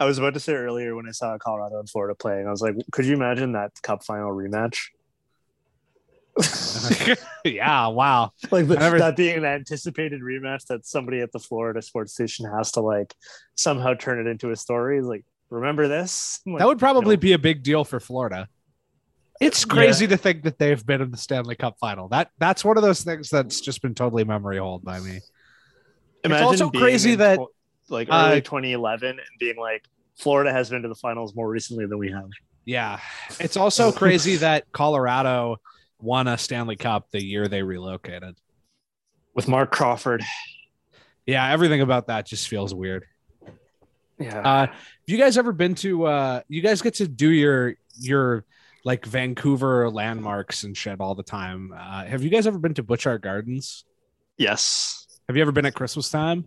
I was about to say earlier when I saw Colorado and Florida playing, I was like, could you imagine that Cup final rematch? yeah, wow. like the, never- that being an anticipated rematch that somebody at the Florida sports station has to like somehow turn it into a story. Like, remember this? Like, That would probably no. be a big deal for Florida. It's crazy to think that they've been in the Stanley Cup final. That that's one of those things that's just been totally memory hold by me. Imagine also crazy that- tw- like uh, early 2011 and being like Florida has been to the finals more recently than we have. Yeah. It's also crazy that Colorado won a Stanley Cup the year they relocated. With Marc Crawford. Yeah, everything about that just feels weird. Yeah. Uh have you guys ever been to uh you guys get to do your your like Vancouver landmarks and shit all the time. Uh have you guys ever been to Butchart Gardens? yes. Have you ever been at Christmas time?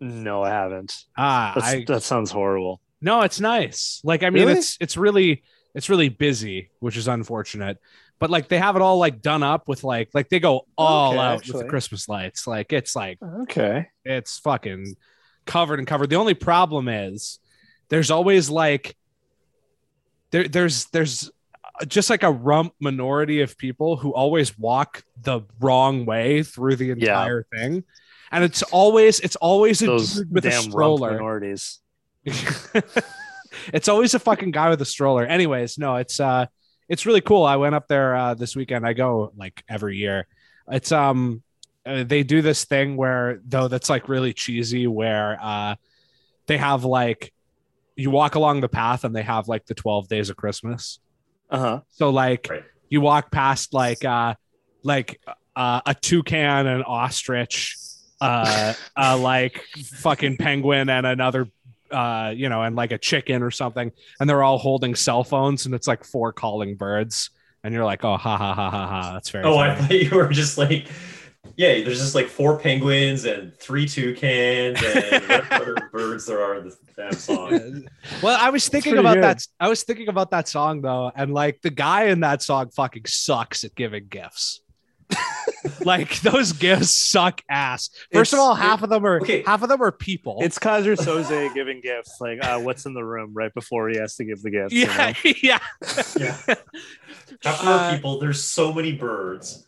No, I haven't. Ah, I that sounds horrible. No, it's nice. Like I mean, Really? it's it's really it's really busy, which is unfortunate. But like they have it all like done up with like like they go all Okay, out with the. Christmas lights. Like it's like Okay. it's fucking covered and covered. The only problem is there's always like there there's there's just like a rump minority of people who always walk the wrong way through the Yeah. entire thing. And it's always it's always a Those dude with a stroller. minorities. it's always a fucking guy with a stroller. Anyways, no, it's uh it's really cool. I went up there uh this weekend. I go like every year. It's um uh, they do this thing where though that's like really cheesy where uh they have like you walk along the path and they have like the 12 days of Christmas. Uh huh. So like Right. you walk past like uh like uh, a toucan and ostrich uh uh like fucking penguin and another uh you know and like a chicken or something. And they're all holding cell phones and it's like four calling birds. And you're like oh ha ha ha ha ha. That's very Oh, I thought you were just like, yeah, there's just like four penguins and three toucans and what other birds there are in the damn song. well i was thinking about good. that i was thinking about that song though. And like the guy in that song fucking sucks at giving gifts like those gifts suck ass first of all half of them are Okay. half of them are people It's Keyser Söze giving gifts, like uh, what's in the room right before he has to give the gifts. you yeah know? yeah Yeah. After Uh, people, there's so many birds.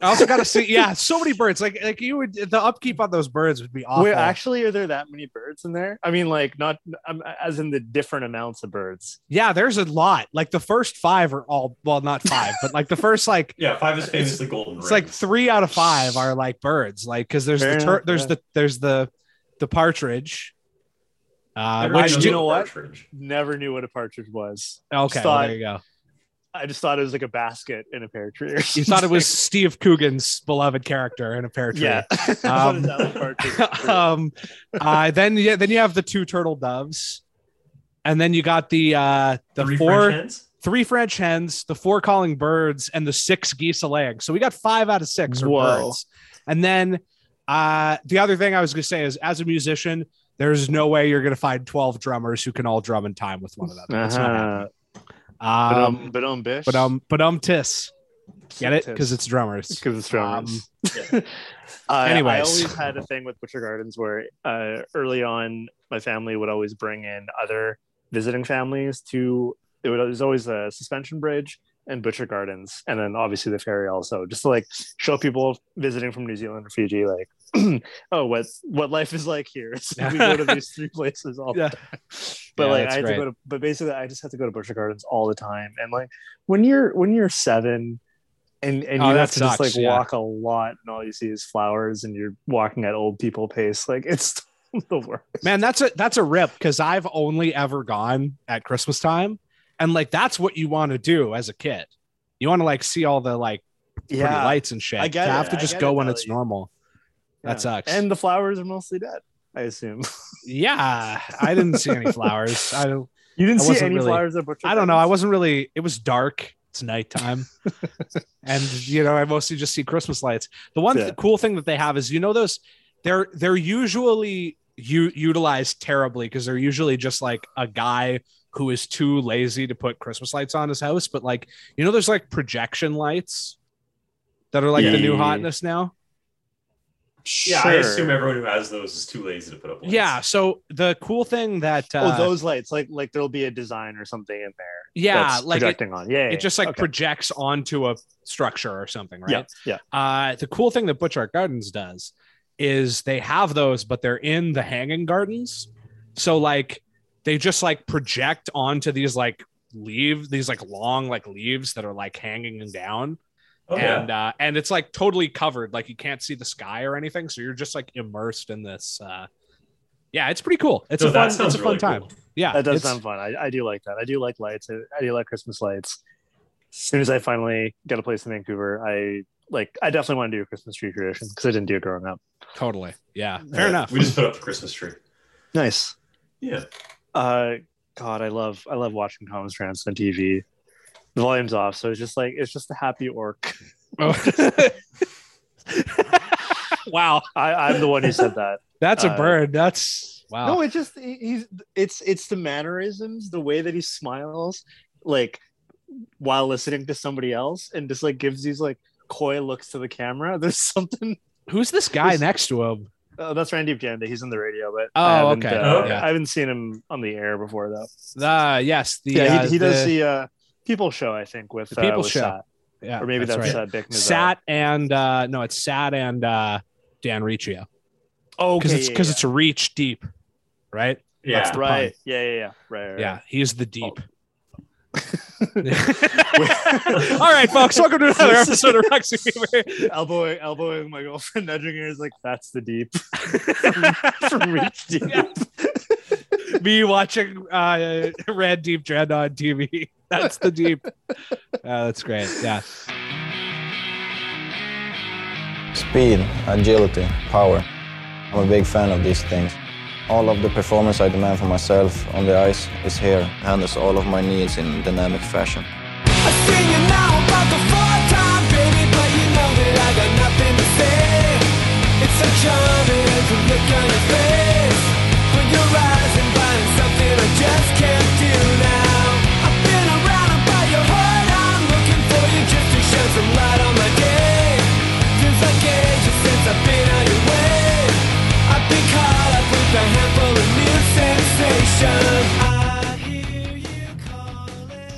I also got to see, yeah, so many birds. Like, like you would, the upkeep on those birds would be awful. Wait, actually, are there that many birds in there? I mean, like not um, as in the different amounts of birds. yeah, there's a lot. Like the first five are all, well, not five, but like the first, like, Yeah, five is famously golden. it's like three out of five are like birds. Like, because there's Fair the tur- enough, there's yeah. the there's the the partridge. Uh, which you know what? partridge. Never knew what a partridge was. Okay, well, there you go. I just thought it was like a basket in a pear tree. Or You thought it was Steve Coogan's beloved character in a pear tree. yeah. Um, What is that partridge? um, uh, then yeah, then you have the two turtle doves, and then you got the uh the Three four French hens? three French hens, the four calling birds, and the six geese a laying. So we got five out of six are Whoa. birds. And then uh, the other thing I was going to say is, as a musician, there's no way you're going to find 12 drummers who can all drum in time with one another. It's not happening. Uh-huh. But Um, um, but um, bish. but um, but um, tis. Get it? Because it's drummers. because it's drummers. Yeah. Uh, I Anyways. always had a thing with Butchart Gardens where uh, early on, my family would always bring in other visiting families to. It would, there's always a suspension bridge and Butchart Gardens, and then obviously the ferry also, just to like show people visiting from New Zealand or Fiji, like, oh, what what life is like here. So we go to these three places all the Yeah. time. But Yeah, like I had great. to go to, but basically I just have to go to Butchart Gardens all the time, and like when you're when you're seven. And, and Oh, you have to just like yeah. walk a lot, and all you see is flowers, and you're walking at old people pace. Like it's the worst. Man, that's a that's a rip because I've only ever gone at Christmas time, and like that's what you want to do as a kid. You want to like see all the like pretty lights and shit. I get it, have to just go it when it's you- normal. That sucks. And the flowers are mostly dead, I assume. Yeah, I didn't see any flowers. I don't. You didn't I see any really- flowers at Butchart I don't know. I wasn't really. It was dark. It's nighttime, and you know I mostly just see Christmas lights. The one th- cool thing that they have is you know those they're they're usually u- utilized terribly because they're usually just like a guy who is too lazy to put Christmas lights on his house. But like you know, there's like projection lights that are like the new hotness now. Yeah, I assume everyone who has those is too lazy to put up lights. Yeah. So the cool thing that uh, oh, those lights, like like there'll be a design or something in there. yeah, that's like it, projecting on. Yeah, yeah, it just like okay. projects onto a structure or something, right? yeah, yeah. Uh, the cool thing that Butchart Gardens does is they have those, but they're in the hanging gardens. So like they just like project onto these like leaves, these like long like leaves that are like hanging down. Oh, yeah. and uh and it's like totally covered, like you can't see the sky or anything. So you're just like immersed in this uh yeah, it's pretty cool. It's No, a fun, sounds it's a fun really time. cool. Yeah. That does it's- sound fun. I, I do like that. I do like lights. I, I do like Christmas lights. As soon as I finally get a place in Vancouver, I like. I definitely want to do a Christmas tree tradition because I didn't do it growing up. totally. Yeah. Yeah, Fair enough. We just put up the Christmas tree. Nice. Yeah. Uh, God, I love I love watching Thomas Drance on TV. The volume's off, so it's just like it's just a happy orc. Oh. wow. I, I'm the one who said that. That's a Uh, bird. That's wow. No, it just he's it's it's the mannerisms, the way that he smiles, like while listening to somebody else, and just like gives these like coy looks to the camera. There's something. Who's this guy This- next to him? Oh, that's Randip Janda. He's in the radio, but Oh, I haven't, okay. uh, Yeah. I haven't seen him on the air before though. Uh yes, the yeah, uh, he, he does the, the uh, People Show, I think, with The People uh, with Show. Sat. yeah, or maybe that's, right. uh, Dick Mizell. Sat and uh no, it's Sat and uh Dan Riccio Oh, because okay, it's because yeah. it's reach deep, right? Yeah. That's the right. Yeah, yeah, yeah. Right, right. Yeah, he's the deep. Oh. All right, folks, welcome to another episode of Roxy Fever. elbowing, elbowing my girlfriend, nudging her is like, "That's the deep." from, from reach deep. Yeah. Me watching uh, Red Deep Dread on TV. That's the deep. Uh, that's great. Yeah. Speed, agility, power. I'm a big fan of these things. All of the performance I demand for myself on the ice is here, handles all of my needs in dynamic fashion. I sing you now about the fourth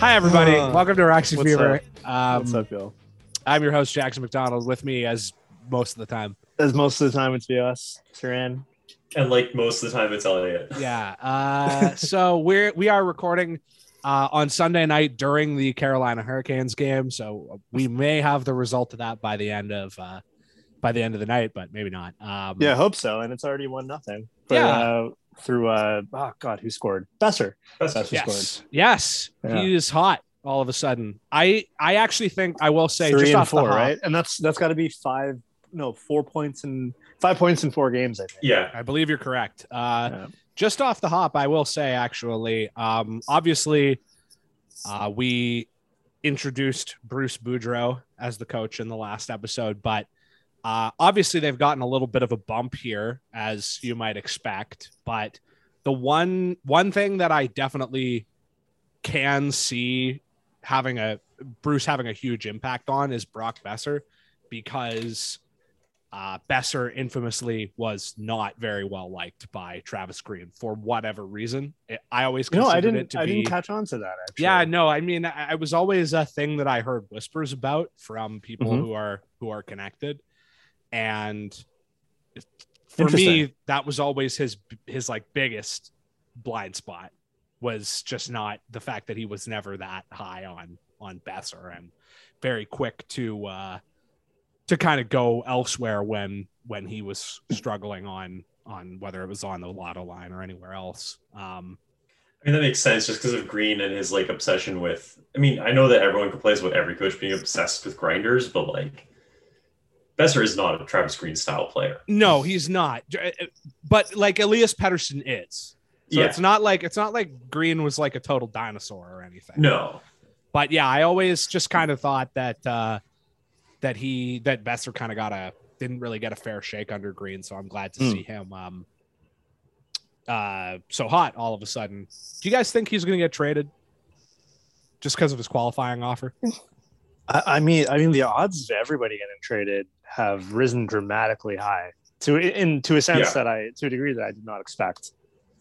Hi, everybody. Uh, welcome to Roxy what's Fever. What's Um, up, Bill? I'm your host, Jackson McDonald. With me, as most of the time. As most of the time, it's be us, Saran. And like most of the time, it's Elliot. Yeah. Uh, so we're we are recording uh, on Sunday night during the Carolina Hurricanes game. So we may have the result of that by the end of uh, by the end of the night, but maybe not. Um, Yeah, I hope so. And it's already one nothing. Yeah. Through uh, oh god, who scored? Boeser. That's That's just who Yes. Yes. Yeah. He is hot all of a sudden. I I actually think I will say Three just and off four, the hop, right? And that's that's got to be five. No, four points and five points in four games. I think. yeah. I believe you're correct. Uh, Yeah. Just off the hop, I will say actually, um, obviously, uh, we introduced Bruce Boudreau as the coach in the last episode, but uh, obviously they've gotten a little bit of a bump here, as you might expect. But the one one thing that I definitely can see having a Bruce having a huge impact on is Brock Boeser because uh, Boeser infamously was not very well liked by Travis Green for whatever reason. It- I always No, considered I didn't. to I be didn't catch on to that. Actually. yeah, no, I mean, I, it was always a thing that I heard whispers about from people Mhm. who are who are connected, and for me, that was always his his like biggest blind spot was just not the fact that he was never that high on on Boeser and very quick to uh to kind of go elsewhere when when he was struggling on on whether it was on the lotto line or anywhere else. Um I mean, that makes sense just because of Green and his like obsession with. I mean, I know that everyone complains about every coach being obsessed with grinders, but like, Boeser is not a Travis Green style player. No, he's not. But like Elias Pettersson is. So Yeah. it's not like it's not like Green was like a total dinosaur or anything. No. But yeah, I always just kind of thought that uh that he that Boeser kind of got a didn't really get a fair shake under Green, so I'm glad to Hmm. see him um uh so hot all of a sudden. Do you guys think he's gonna get traded? Just because of his qualifying offer? I, I mean, I mean, the odds of everybody getting traded have risen dramatically high to in to a sense Yeah. that I to a degree that I did not expect.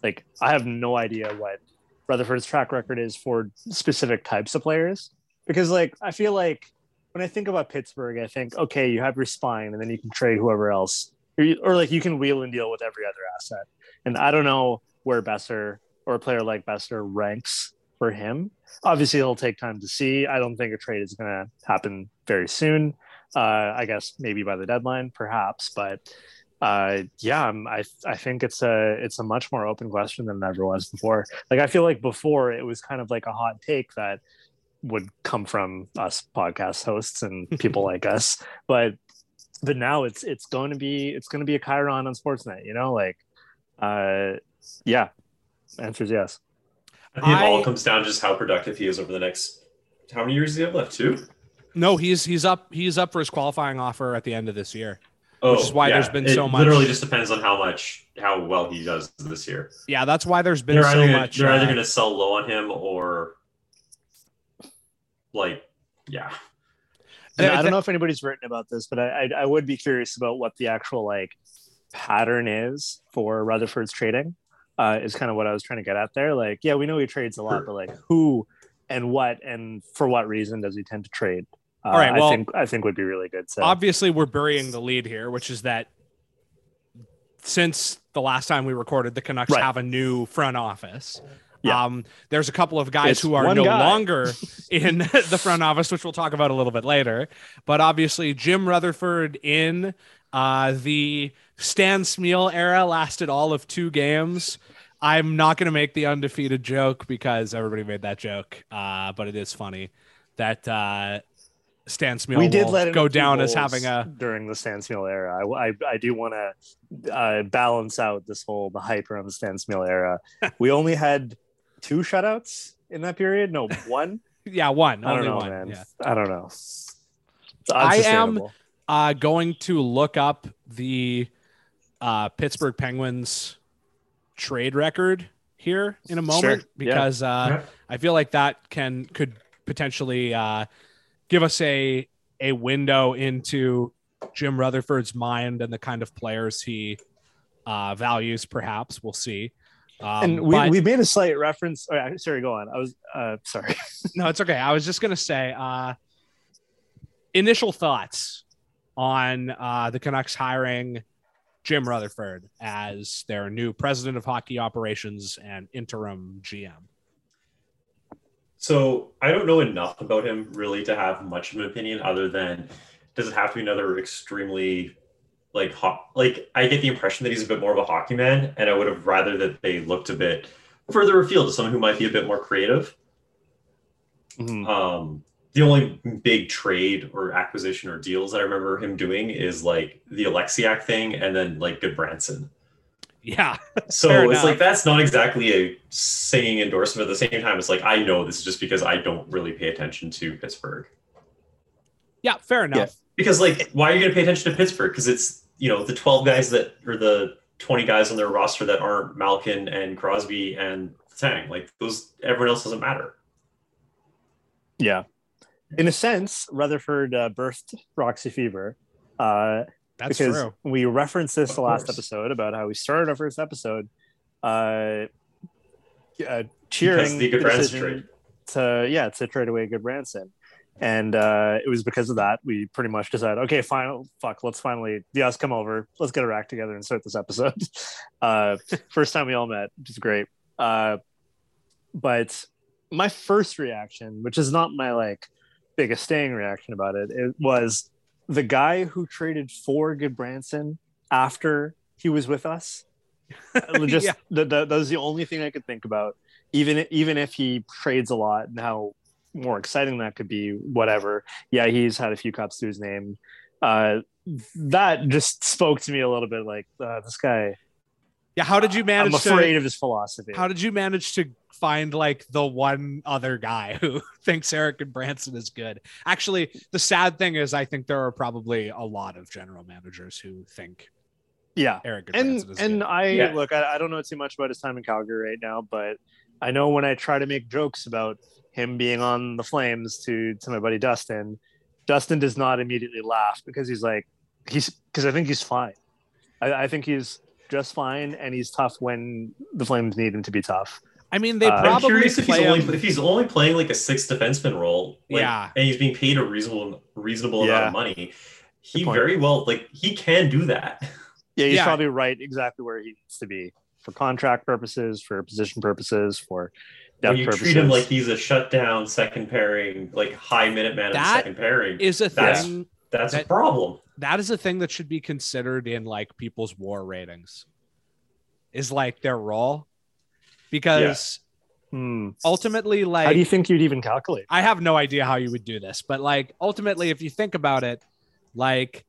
Like I have no idea what Rutherford's track record is for specific types of players because like I feel like when I think about Pittsburgh, I think okay, you have your spine, and then you can trade whoever else, or, you, or like you can wheel and deal with every other asset. And I don't know where Boeser or a player like Boeser ranks for him. Obviously, it'll take time to see. I don't think a trade is going to happen very soon. Uh, I guess maybe by the deadline, perhaps, but uh, yeah, I'm, I I think it's a it's a much more open question than it ever was before. Like I feel like before it was kind of like a hot take that would come from us podcast hosts and people like us, but but now it's it's going to be it's going to be a Chiron on Sportsnet. You know, like uh, yeah, answer is yes. I think it all comes down to just how productive he is over the next. How many years does he have left? Two. No, he's he's up he's up for his qualifying offer at the end of this year. Oh, Which is why there's been it so much- Literally, just depends on how much how well he does this year. Yeah, that's why there's been They're so gonna, much. they're either uh, going to sell low on him or like yeah. And the- I don't know if anybody's written about this, but I, I I would be curious about what the actual like pattern is for Rutherford's trading. Uh, is kind of what I was trying to get at there. Like, yeah, we know he trades a lot, but like, who and what and for what reason does he tend to trade? Uh, All right, well- I think I think would be really good. So obviously we're burying the lead here, which is that since the last time we recorded, the Canucks Right. have a new front office. Yeah. Um, there's a couple of guys It's who are no guy. longer in the front office, which we'll talk about a little bit later. But obviously, Jim Rutherford in uh, the Stan Smyl era lasted all of two games. I'm not going to make the undefeated joke because everybody made that joke, uh, but it is funny that uh, Stan Smyl we did let him go down as having a during the Stan Smyl era. I I, I do want to uh, balance out this whole the hype around the Stan Smeal era. we only had two shutouts in that period. No, one. yeah one I don't only know, one. man. Yeah. I don't know. I am- uh, going to look up the uh, Pittsburgh Penguins trade record here in a moment Sure, yeah. because uh, Yeah. I feel like that can could potentially uh, give us a a window into Jim Rutherford's mind and the kind of players he uh, values. Perhaps we'll see. Um, and we, but- we made a slight reference. Oh, sorry, go on. I was uh, sorry. no, it's okay. I was just gonna say, uh, initial thoughts on uh, the Canucks hiring Jim Rutherford as their new president of hockey operations and interim GM. So I don't know enough about him really to have much of an opinion other than does it have to be another extremely like hot like I get the impression that he's a bit more of a hockey man and I would have rather that they looked a bit further afield to someone who might be a bit more creative. Mhm. Um the only big trade or acquisition or deals that I remember him doing is like the Oleksiak thing and then like Gudbranson. Yeah, So it's enough. like that's not exactly a singing endorsement. At the same time, it's like I know this is just because I don't really pay attention to Pittsburgh. yeah, fair enough. Because like, why are you going to pay attention to Pittsburgh? Because it's you know the twelve guys that or the twenty guys on their roster that aren't Malkin and Crosby and Tang. Like those, everyone else doesn't matter. Yeah, in a sense, Rutherford uh, birthed Roxy Fever. Uh, That's because true. we referenced this Of the last course. episode about how we started our first episode, uh, uh, cheering the Good decision to yeah to trade away Gudbranson, and uh, it was because of that we pretty much decided okay final fuck let's finally the us come over let's get our act together and start this episode. Uh, first time we all met, which is great. Uh, but my first reaction, which is not my like biggest staying reaction about it, it was the guy who traded for Gudbranson after he was with us. Just Yeah. that, that, that was the only thing I could think about. Even even if he trades a lot and how more exciting that could be, whatever. Yeah, he's had a few cups to his name. Uh, that just spoke to me a little bit. Like uh, this guy, Yeah, how did you manage? I'm afraid to? of his philosophy. How did you manage to find like the one other guy who thinks Erik Gudbranson is good? Actually, the sad thing is, I think there are probably a lot of general managers who think yeah, Eric and, and Branson is and good. I Yeah. look, I, I don't know too much about his time in Calgary right now, but I know when I try to make jokes about him being on the Flames to to my buddy Dustin, Dustin does not immediately laugh because he's like he's because I think he's fine. I, I think he's just fine, and he's tough when the Flames need him to be tough. I mean, they Uh, I'm I'm curious if he's play only if he's only playing like a six defenseman role, like, Yeah. and he's being paid a reasonable reasonable amount of money. He very well like he can do that. Yeah, he's Yeah. probably right exactly where he needs to be for contract purposes, for position purposes, for depth when you purposes. treat him like he's a shutdown second pairing, like high minute man in That second pairing, is a That's- thing. that's that- a problem. That is a thing that should be considered in like people's war ratings. Is like their role, because Hmm. ultimately, like How do you think you'd even calculate? I have no idea how you would do this, but like ultimately, if you think about it, like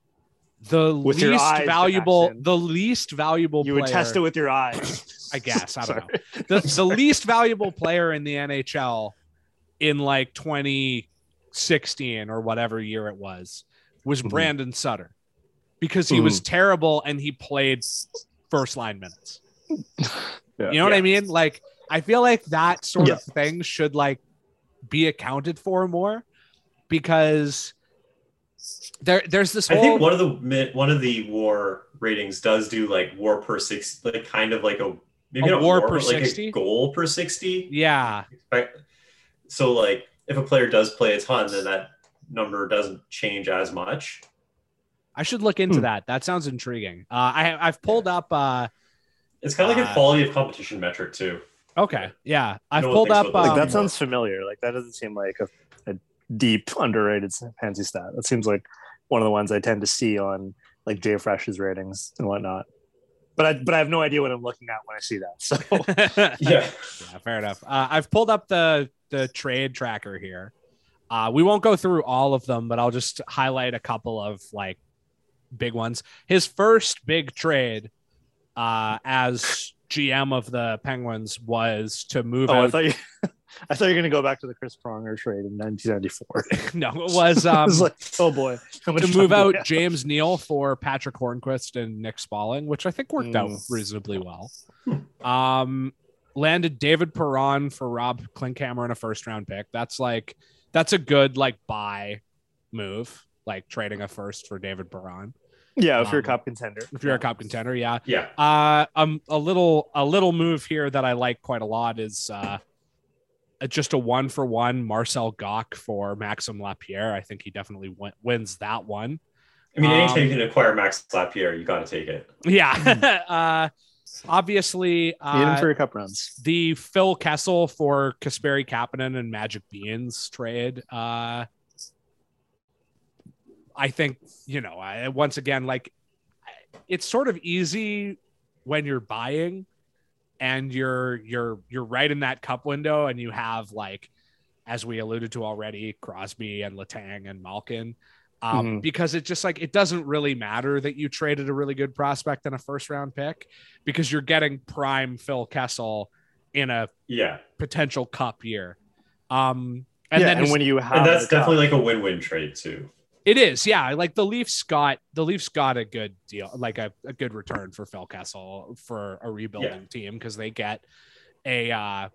the With least valuable, the least valuable You player, would test it with your eyes. I guess. I don't know. the, the least valuable player in the NHL in like 2016 or whatever year it was was Mhm. Brandon Sutter because he was terrible and he played first line minutes. Yeah. You know what I mean? Like I feel like that sort Yeah. of thing should like be accounted for more because there there's this I think one of the mi- one of the war ratings does do like war per six, like kind of like a maybe A not war war, per but like 60? a goal per sixty. yeah Right? So like if a player does play a ton, then that number doesn't change as much. I should look into Hmm. that. That sounds intriguing. Uh, I I've pulled up. Uh, It's kind of like Uh, a quality of competition metric too. okay, yeah, I've No pulled thinks up. about. Um, Like that sounds familiar. Like that doesn't seem like a, a deep underrated fancy stat. That seems like one of the ones I tend to see on like JFresh's ratings and whatnot. But I but I have no idea what I'm looking at when I see that. So yeah, Yeah. fair enough. Uh, I've pulled up the the trade tracker here. Uh, we won't go through all of them, but I'll just highlight a couple of like big ones. His first big trade uh, as GM of the Penguins was to move oh, I thought you I thought you were gonna go back to the Chris Pronger trade in 1994. no, it was um, was like, oh boy, to move out? James Neal for Patric Hornqvist and Nick Spaling, which I think worked out Mm. reasonably well. Um, landed David Perron for Rob Klinkhammer in a first round pick. That's like that's a good like buy move, like trading a first for David Perron. Yeah, if you're a Um, cup contender. If you're a cup contender, yeah. Yeah. Uh, um, a little a little move here that I like quite a lot is uh, uh, just a one for one Marcel Goc for Maxim Lapierre. I think he definitely win- wins that one. I mean, anytime Um, you can acquire Max Lapierre, you got to take it. Yeah. uh, obviously, Need him uh, for your cup runs. the Phil Kessel for Kasperi Kapanen and Magic Beans trade. Uh, I think, you know, I, once again, like it's sort of easy when you're buying and you're you're you're right in that cup window and you have like as we alluded to already crosby and letang and malkin um, Mhm. because it just like it doesn't really matter that you traded a really good prospect and a first round pick because you're getting prime phil kessel in a Yeah. potential cup year um and yeah, then and when you have And that's the cup- definitely like a win-win trade too. It is, yeah. Like the Leafs got the Leafs got a good deal, like a, a good return for Phil Kessel for a rebuilding team because they get a uh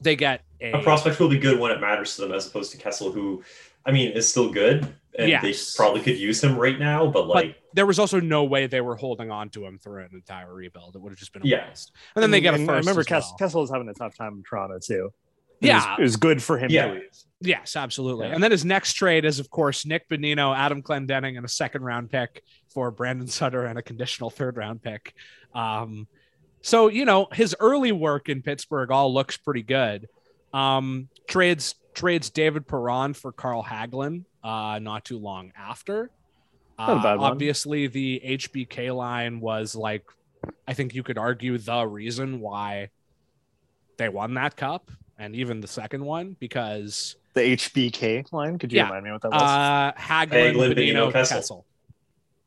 they get a, A prospect will be good when it matters to them, as opposed to Kessel, who, I mean, is still good, and they probably could use him right now. But like, there was also no way they were holding on to him through an entire rebuild. It would have just been a Yeah. waste. And then they get a first. I remember as Kess- well. Kessel was having a tough time in Toronto too. It Yeah. was, it was good for him Yeah. to leave. Yes, absolutely. Yeah. And then his next trade is, of course, Nick Bonino, Adam Clendenning, and a second round pick for Brandon Sutter and a conditional third round pick. Um, so, you know, his early work in Pittsburgh all looks pretty good. Um, trades trades David Perron for Carl Hagelin uh, not too long after. Uh, obviously, the HBK line was like, I think you could argue the reason why they won that cup and even the second one because The HBK line. Could you Yeah. remind me what that was? uh Hagelin, Hagelin, Bonino, Bonino, Kessel. Kessel.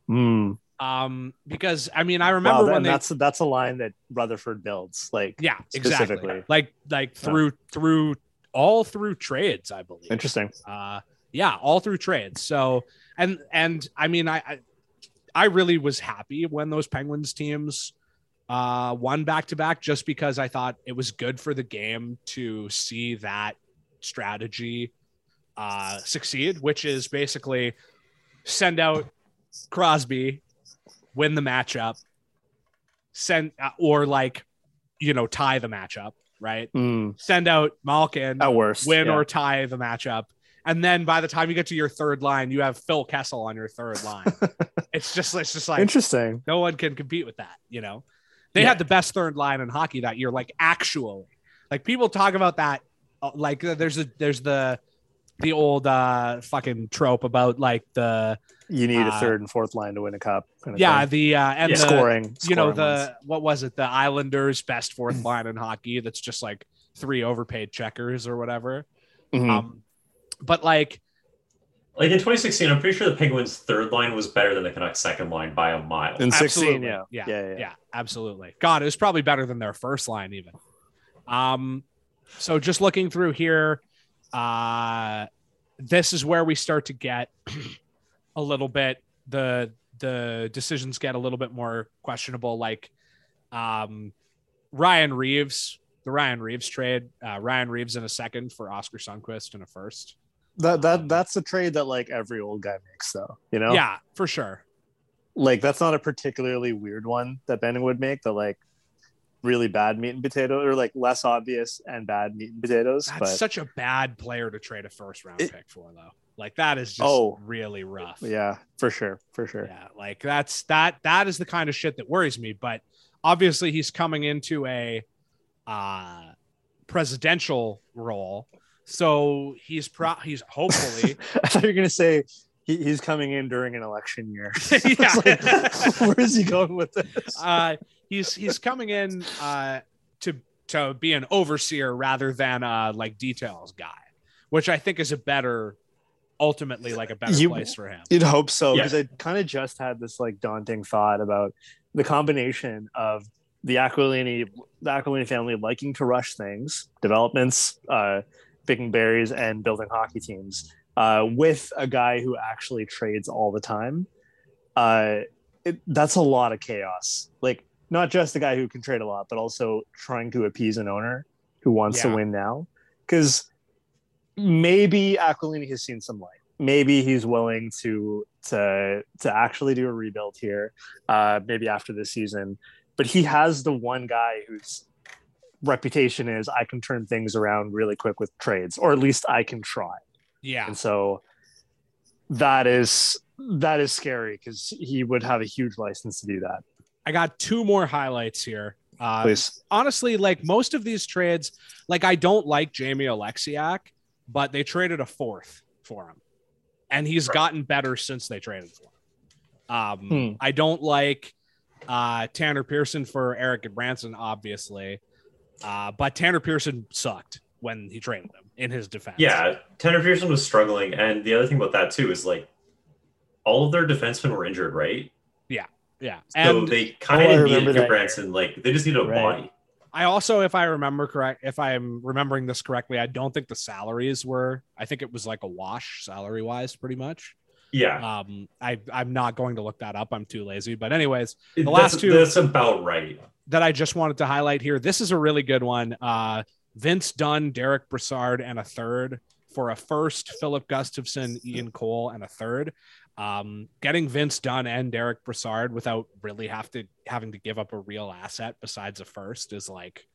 Hmm. Um, because I mean, I Wow, remember that- when they, that's that's a line that Rutherford builds. Like, yeah, exactly, specifically. like like through through all through trades, I believe. interesting. Uh, yeah, all through trades. So and and I mean, I I, I really was happy when those Penguins teams uh won back to back just because I thought it was good for the game to see that strategy uh succeed, which is basically send out Crosby, win the matchup, send uh, or like you know tie the matchup, right? Mm, Send out Malkin, at worst, win yeah. or tie the matchup. And then by the time you get to your third line, you have Phil Kessel on your third line. it's just it's just like interesting. no one can compete with that, you know. They Yeah. had the best third line in hockey that year, like actually. Like people talk about that like uh, there's a there's the the old uh fucking trope about like the You need a Uh, third and fourth line to win a cup. kind of yeah, thing. the uh and Yeah. the scoring. you know the ones. what was it the islanders best fourth line in hockey that's just like three overpaid checkers or whatever Mhm. um but like Like in 2016, I'm pretty sure the Penguins' third line was better than the Canucks' second line by a mile. in sixteen, absolutely. yeah. yeah yeah, yeah yeah. absolutely god it was probably better than their first line even um so just looking through here uh this is where we start to get a little bit the the decisions get a little bit more questionable like um ryan reaves the ryan reaves trade uh ryan reaves in a second for oscar sundqvist in a first That that that's a trade that like every old guy makes, though. You know, yeah for sure like that's not a particularly weird one that Benning would make. The like really bad meat and potato, or like less obvious and bad meat and potatoes. that's but such a bad player to trade a first round It- pick for though like that is just Oh. really rough yeah, for sure, for sure. Yeah, like that's that that is the kind of shit that worries me. But obviously, he's coming into a uh, presidential role, so he's pro he's hopefully I thought you were gonna say he's coming in during an election year. Yeah. Like, where is he going with this? uh, he's he's coming in uh, to to be an overseer rather than uh, like details guy, which I think is a better ultimately like a better You- place for him. You'd hope so Yeah. because I kind of just had this like daunting thought about the combination of the Aquilini, the Aquilini family liking to rush things, developments, uh, picking berries, and building hockey teams, uh, with a guy who actually trades all the time. Uh, it, that's a lot of chaos. Like not just the guy who can trade a lot, but also trying to appease an owner who wants Yeah. to win now. Because maybe Aquilini has seen some light. Maybe he's willing to to to actually do a rebuild here, uh, maybe after this season. But he has the one guy whose reputation is I can turn things around really quick with trades, or at least I can try. Yeah, And so that is that is scary because he would have a huge license to do that. I got two more highlights here. Uh, Please. honestly, like most of these trades, like I don't like Jamie Oleksiak, but they traded a fourth for him, and he's Right. gotten better since they traded for him. Um, Hmm. I don't like uh, Tanner Pearson for Erik Gudbranson, obviously, uh, but Tanner Pearson sucked when he traded him. In his defense, Yeah, Tanner Pearson was struggling, and the other thing about that too is like all of their defensemen were injured, right? Yeah, So and they Oh, kind of need needed that Gudbranson. Like they just need a Right. body. I also, if I remember correct, if I'm remembering this correctly, I don't think the salaries were. I think it was like a wash salary wise, pretty much. Yeah, Um, I I'm not going to look that up. I'm too lazy. But anyways, the last two- That's about right. that I just wanted to highlight here. This is a really good one. Uh, Vince Dunn, Derek Brassard, and a third for a first. Filip Gustavsson, Ian Cole, and a third. Um, getting Vince Dunn and Derek Brassard without really have to having to give up a real asset besides a first is like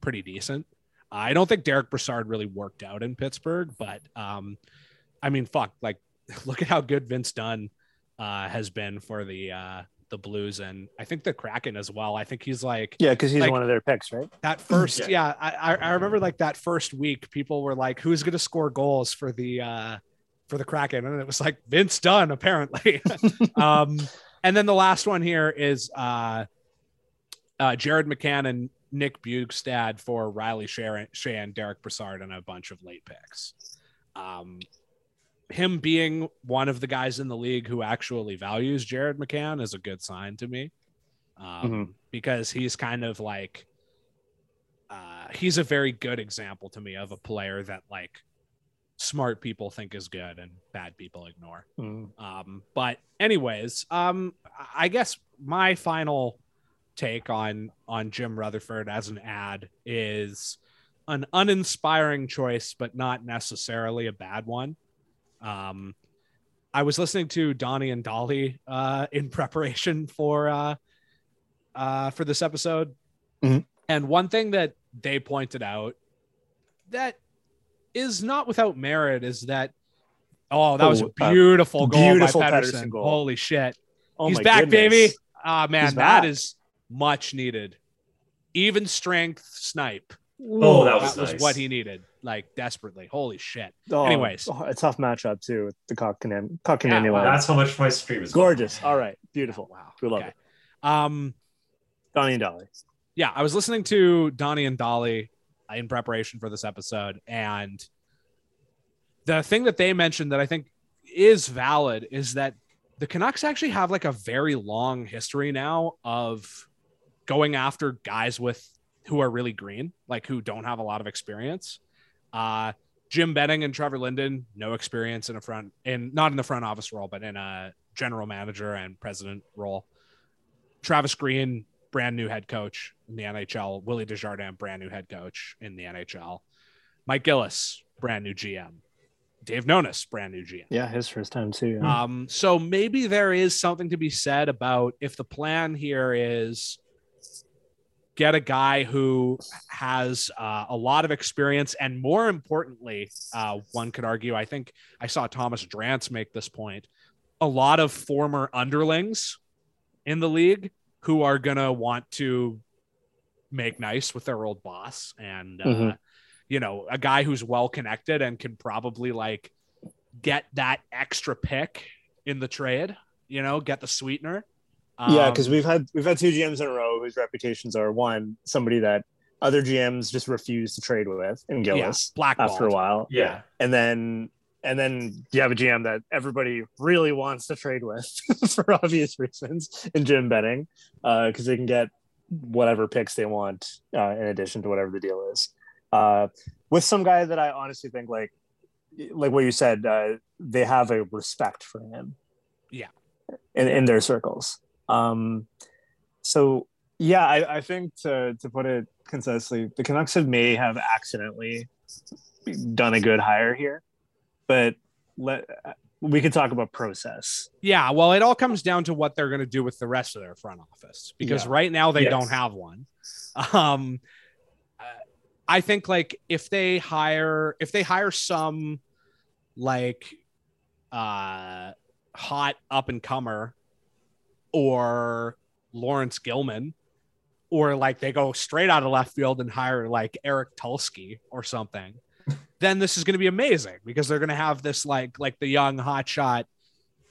pretty decent. I don't think Derek Brassard really worked out in Pittsburgh, but um, I mean, fuck, like look at how good Vince Dunn uh, has been for the uh, the Blues and I think the Kraken as well. I think he's like Yeah, because he's Like- one of their picks, right? that first. Yeah. Yeah, I, I I remember like that first week, people were like, "Who's going to score goals for the uh, for the Kraken?" And it was like Vince Dunn, apparently. um, and then the last one here is uh, uh, Jared McCann and Nick Bjugstad for Riley Shea and Derek Brassard and a bunch of late picks. Um, him being one of the guys in the league who actually values Jared McCann is a good sign to me. Um, because he's kind of like uh, he's a very good example to me of a player that like smart people think is good and bad people ignore. Mm. Um, but anyways, um, I guess my final take on on Jim Rutherford as an ad is an uninspiring choice, but not necessarily a bad one. Um, I was listening to Donnie and Dhali uh, in preparation for uh, uh, for this episode. Mhm. And one thing that they pointed out that is not without merit is that oh, that was a Oh, uh, beautiful goal beautiful by Pettersson. Pettersson goal. Holy shit. Oh He's back, goodness. baby. Ah man, He's that back. is much needed. Even strength snipe. Oh, that was that was nice. what he needed, like desperately. Holy shit. Oh, Anyways. oh, a tough matchup too with the Kotkaniemi. Yeah, Kotkaniemi wow. line. That's how much my stream is gorgeous. All right, beautiful. Wow. We love okay. it. Um, Donnie and Dhali. yeah, I was listening to Donnie and Dhali uh, in preparation for this episode, and the thing that they mentioned that I think is valid is that the Canucks actually have like a very long history now of going after guys with who are really green, like who don't have a lot of experience. Uh, Jim Benning and Trevor Linden, no experience in a front, in not in the front office role, but in a general manager and president role. Travis Green, brand new head coach in the NHL. Willie Desjardins, brand new head coach in the NHL. Mike Gillis, brand new GM. Dave Nonis, brand new GM. Yeah, his first time too. yeah. Um, so maybe there is something to be said about if the plan here is get a guy who has uh, a lot of experience and more importantly, uh, one could argue, I think I saw Thomas Drance make this point, a lot of former underlings in the league who are going to want to make nice with their old boss and, uh, Mhm. you know, a guy who's well connected and can probably like get that extra pick in the trade, you know, get the sweetener. yeah, Um, because we've had we've had two GMs in a row whose reputations are one somebody that other GMs just refuse to trade with in Gillis blackballed. after a while, Yeah. and then and then you have a GM that everybody really wants to trade with for obvious reasons in Jim Benning, because they can get whatever picks they want uh, in addition to whatever the deal is. Uh, with some guy that I honestly think like like what you said, uh, they have a respect for him. Yeah. In in their circles. Um, so yeah, I, I think to to put it concisely, the Canucks have may have accidentally done a good hire here, but let we could talk about process. Yeah, well, it all comes down to what they're going to do with the rest of their front office because Yeah. right now they Yes. don't have one. Um, I think like if they hire if they hire some like uh hot up and comer or Laurence Gilman or like they go straight out of left field and hire like Eric Tulsky or something then this is going to be amazing because they're going to have this like like the young hotshot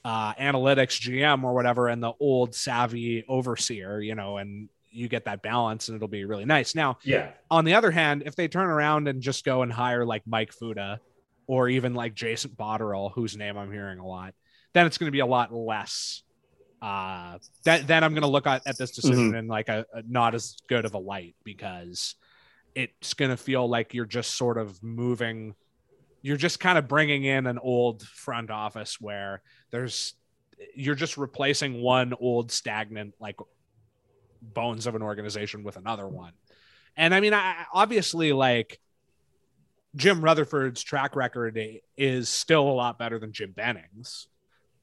uh, analytics GM or whatever, and the old savvy overseer, you know, and you get that balance, and it'll be really nice. Now, Yeah. on the other hand, if they turn around and just go and hire like Mike Futa or even like Jason Botterill, whose name I'm hearing a lot, then it's going to be a lot less. Uh, that then I'm going to look at, at this decision in like a, a not as good of a light because it's going to feel like you're just sort of moving you're just kind of bringing in an old front office where there's you're just replacing one old stagnant like bones of an organization with another one and i mean i obviously like jim rutherford's track record is still a lot better than jim benning's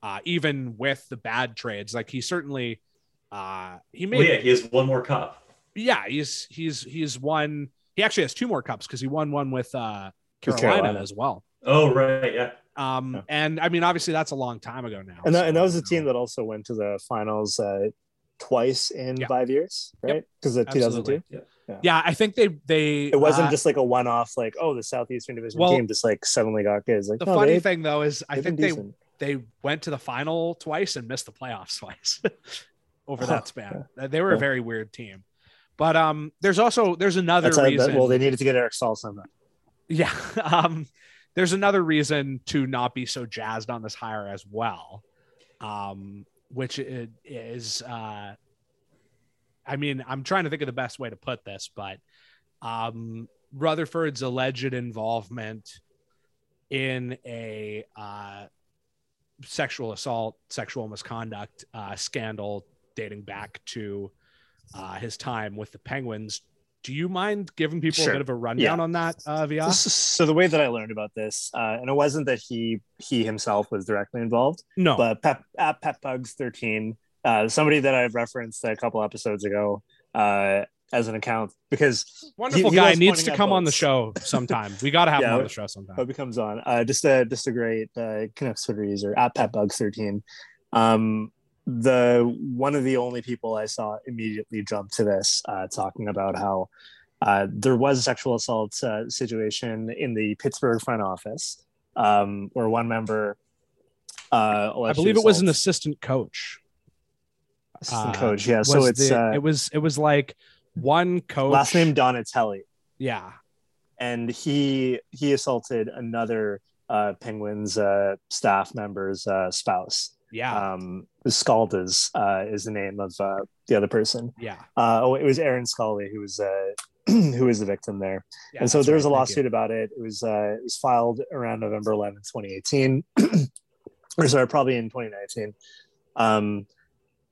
uh, even with the bad trades like he certainly uh, he made Well, yeah, he has one more cup. yeah, he's he's he's won. He actually has two more cups because he won one with uh, Carolina, Carolina. as well. Oh, right. Yeah. Um, Yeah. and I mean, obviously, that's a long time ago now. And that, so, and that was a team that also went to the finals uh, twice in Yeah. five years, right? Because of 2002. Yeah, I think they they. It wasn't uh, just like a one-off, like oh, the Southeastern Division Well, team just like suddenly got good. It's like the no, funny thing though is I think they they went to the final twice and missed the playoffs twice over Huh, that span. They were a very weird team. But um, there's also there's another That's reason. well, they needed to get Eric Staal somehow. Yeah. Um, there's another reason to not be so jazzed on this hire as well, um, which is, uh, I mean, I'm trying to think of the best way to put this, but um, Rutherford's alleged involvement in a uh, sexual assault, sexual misconduct uh, scandal dating back to uh, his time with the Penguins. Do you mind giving people Sure. a bit of a rundown Yeah. on that, uh, Via? So the way that I learned about this, uh, and it wasn't that he he himself was directly involved, No. but Pep at Pep Bugs 13 uh, somebody that I've referenced a couple episodes ago uh, as an account because Wonderful he guy needs to come on the show sometime. We got to have him Yeah. on the show sometime. hope he comes on. Uh, just a just a great uh, Canucks Twitter user at petbugs13. Um, the one of the only people I saw immediately jump to this, uh, talking about how uh, there was a sexual assault uh, situation in the Pittsburgh front office, um, where one member. Uh, I believe it was an assistant coach. assistant uh, coach. Yeah, so it's the- uh, it was it was like one coach. last name Donatelli. Yeah. and he he assaulted another uh, Penguins uh, staff member's uh, spouse. Yeah. Um, Scaldas uh, is the name of uh, the other person. yeah. Uh, oh, it was Aaron Scully who was uh, who was the victim there, Yeah, and so there was a right. You. lawsuit about it. It was uh, it was filed around November 11th, 2018, or sorry, probably in 2019. Um,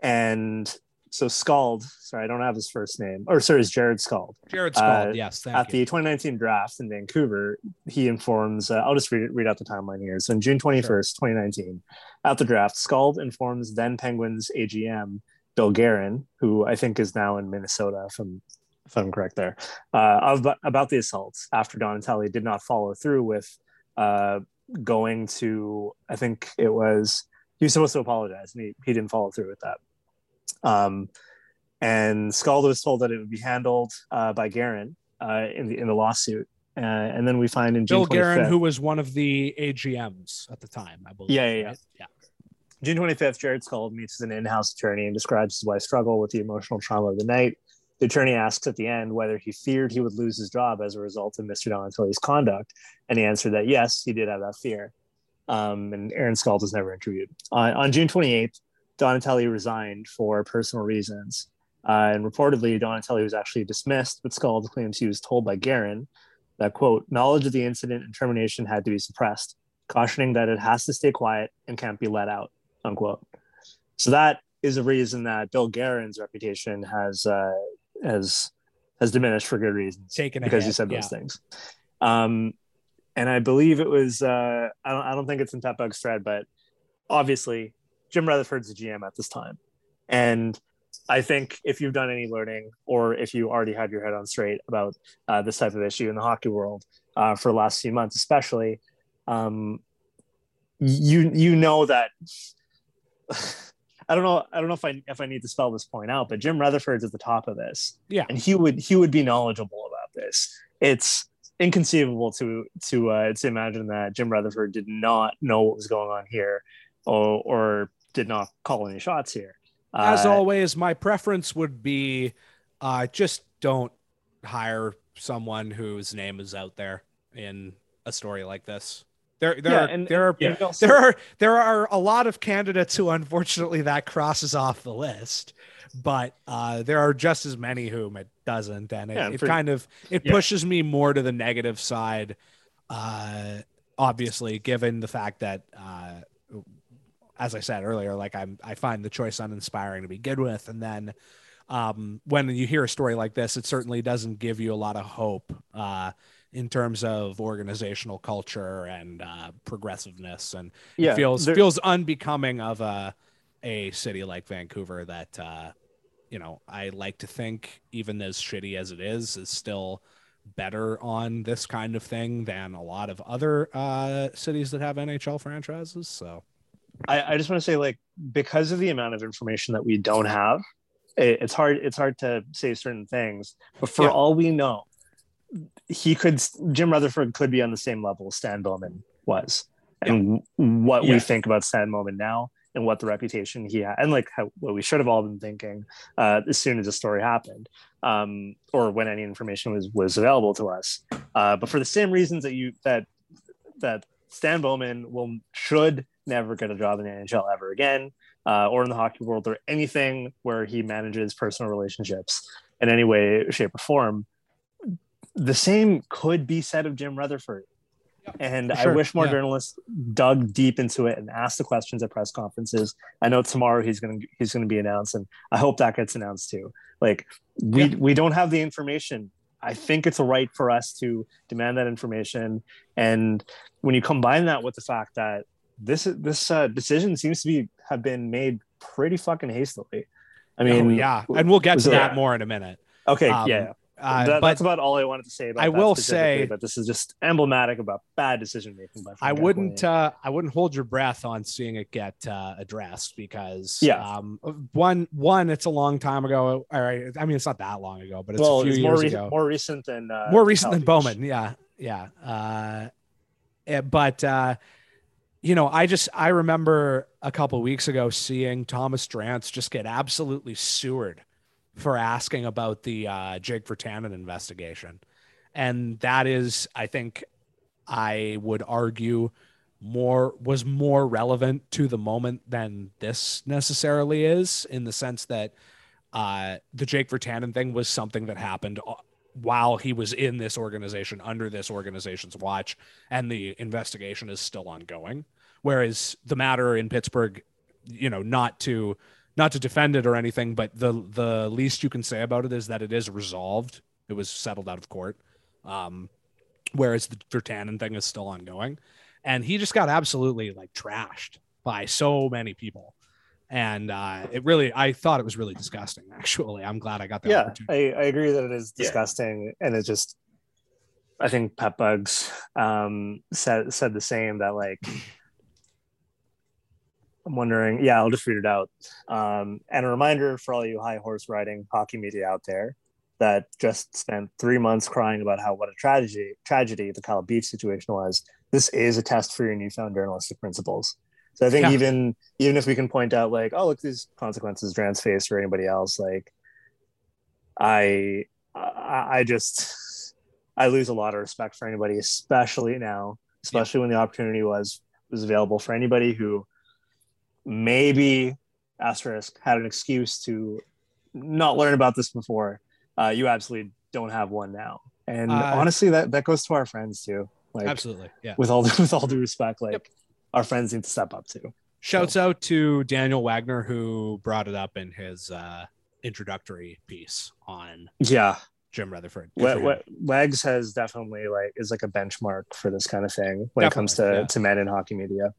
and so Skalde, sorry, I don't have his first name, or sorry, it's Jarrod Skalde Jarrod uh, Skalde. yes. Thank at you. the 2019 draft in Vancouver, he informs, uh, I'll just read, read out the timeline here. So on June 21st, 2019, at the draft, Skalde informs then Penguins AGM Bill Guerin, who I think is now in Minnesota, if I'm, if I'm correct there, uh, of, about the assaults after Donatelli did not follow through with uh, going to, I think it was, he was supposed to apologize and he, he didn't follow through with that. Um, and Skalde was told that it would be handled uh, by Guerin uh, in the in the lawsuit. Uh, and then we find in June Bill Guerin, 25th who was one of the AGMs at the time, I believe. Yeah, yeah, yeah. right? yeah. June 25th, Jarrod Skalde meets with an in-house attorney and describes his wife's struggle with the emotional trauma of the night. The attorney asks at the end whether he feared he would lose his job as a result of Mr. Donatelli's conduct, and he answered that yes, he did have that fear. Um, and Erin Skalde was never interviewed. On, on June 28th, Donatelli resigned for personal reasons. Uh, and reportedly, Donatelli was actually dismissed, but Skalde claims he was told by Guerin that, quote, knowledge of the incident and termination had to be suppressed, cautioning that it has to stay quiet and can't be let out, unquote. So that is a reason that Bill Guerin's reputation has uh, has has diminished for good reasons Taken because he said yeah. those things. Um, and I believe it was uh, I don't I don't think it's in Petbug's thread, but obviously Jim Rutherford's the GM at this time, and I think if you've done any learning or if you already had your head on straight about uh, this type of issue in the hockey world uh, for the last few months, especially, um, you you know that. I don't know. I don't know if I if I need to spell this point out, but Jim Rutherford's at the top of this, Yeah. and he would he would be knowledgeable about this. It's inconceivable to to uh, to imagine that Jim Rutherford did not know what was going on here, or or did not call any shots here. As Uh, always, my preference would be uh, just don't hire someone whose name is out there in a story like this. There, there, Yeah, are, and- there are, Yeah. there are, there are a lot of candidates who, unfortunately, that crosses off the list. But uh, there are just as many whom it doesn't, and it, Yeah, it for- kind of it pushes me more to the negative side. Uh, obviously, given the fact that uh, as I said earlier, like I'm, I find the choice uninspiring to begin with, and then um, when you hear a story like this, it certainly doesn't give you a lot of hope uh, in terms of organizational culture and uh, progressiveness, and yeah, it feels there- feels unbecoming of a a city like Vancouver that uh, you know I like to think, even as shitty as it is, is still better on this kind of thing than a lot of other uh, cities that have NHL franchises. So. I, I just want to say like because of the amount of information that we don't have it, it's hard it's hard to say certain things but for Yeah. all we know he could jim rutherford could be on the same level as stan bowman was. And what we think about stan bowman now and what the reputation he had and like how, what we should have all been thinking uh, as soon as the story happened um, or when any information was was available to us. Uh, but for the same reasons that you that that Stan Bowman will should never get a job in the NHL ever again, uh, or in the hockey world, or anything where he manages personal relationships in any way, shape, or form. The same could be said of Jim Rutherford. And for I wish more yeah. journalists dug deep into it and asked the questions at press conferences. I know tomorrow he's gonna he's gonna be announced, and I hope that gets announced too. Like we Yeah. we don't have the information. I think it's a right for us to demand that information. And when you combine that with the fact that this this uh, decision seems to be have been made pretty fucking hastily. I I mean, mean, yeah, and we'll get to that more in a minute. okay, um, yeah. Uh, That- but that's about all I wanted to say about. I will say- that this is just emblematic about bad decision making. by I wouldn't uh, I wouldn't hold your breath on seeing it get uh, addressed because Yeah. um, one one it's a long time ago. All right, I mean it's not that long ago, but it's well, a few it's more years re- ago. more recent than uh, more recent than Bowman. Yeah, yeah. Uh, eh, but uh, you know, I just I remember a couple weeks ago seeing Thomas Drance just get absolutely sewered for asking about the uh, Jake Virtanen investigation, and that is, I think, I would argue more was more relevant to the moment than this necessarily is in the sense that uh, the Jake Virtanen thing was something that happened while he was in this organization under this organization's watch and the investigation is still ongoing. Whereas the matter in Pittsburgh you know not to not to defend it or anything but the the least you can say about it is that it is resolved. It was settled out of court. Um whereas the Virtanen thing is still ongoing. And he just got absolutely like trashed by so many people and uh, it really i thought it was really disgusting actually i'm glad i got the Yeah, opportunity I, I agree that it is Yeah. disgusting, and it just. I think pet Bugs um, said said the same that like. I'm wondering. Yeah, I'll just read it out. Um, and a reminder for all you high horse riding hockey media out there that just spent three months crying about how what a tragedy tragedy the Kyle Beach situation was. This is a test for your newfound journalistic principles. So I think Yeah. even even if we can point out like, oh look, these consequences Drance faced or anybody else, like I I, I just I lose a lot of respect for anybody, especially now, especially when the opportunity was was available for anybody who maybe asterisk had an excuse to not learn about this before. Uh, you absolutely don't have one now, and Uh, honestly, that that goes to our friends too. Like absolutely yeah with all with all due respect, like our friends need to step up too. Shouts out to Daniel Wagner who brought it up in his uh, introductory piece on Yeah, Jim Rutherford. Wa- for Wags has definitely like is like a benchmark for this kind of thing when it comes to yeah. to men in hockey media,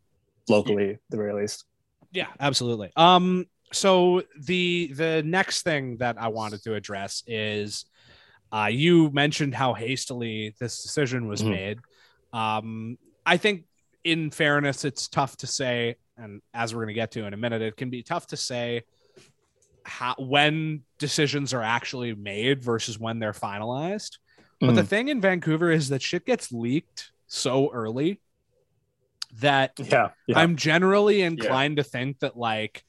locally, at the very least. Yeah, absolutely. Um, so the the next thing that I wanted to address is, uh, you mentioned how hastily this decision was Mhm. made. Um, I think, in fairness, it's tough to say, and as we're going to get to in a minute, it can be tough to say how when decisions are actually made versus when they're finalized. But the mm. thing in Vancouver is that shit gets leaked so early that Yeah, yeah. I'm generally inclined to think that like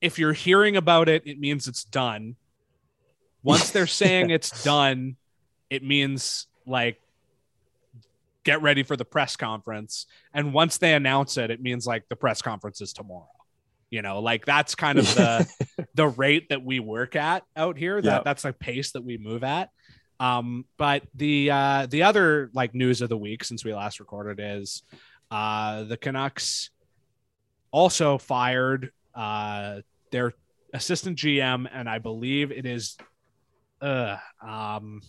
if you're hearing about it, it means it's done. Once they're saying it's done, it means like get ready for the press conference. And once they announce it, it means like the press conference is tomorrow. You know, like that's kind of the the rate that we work at out here. That Yeah. that's the pace that we move at. Um, but the uh, the other like news of the week since we last recorded is uh, the Canucks also fired uh, their assistant GM, and I believe it is uh, um,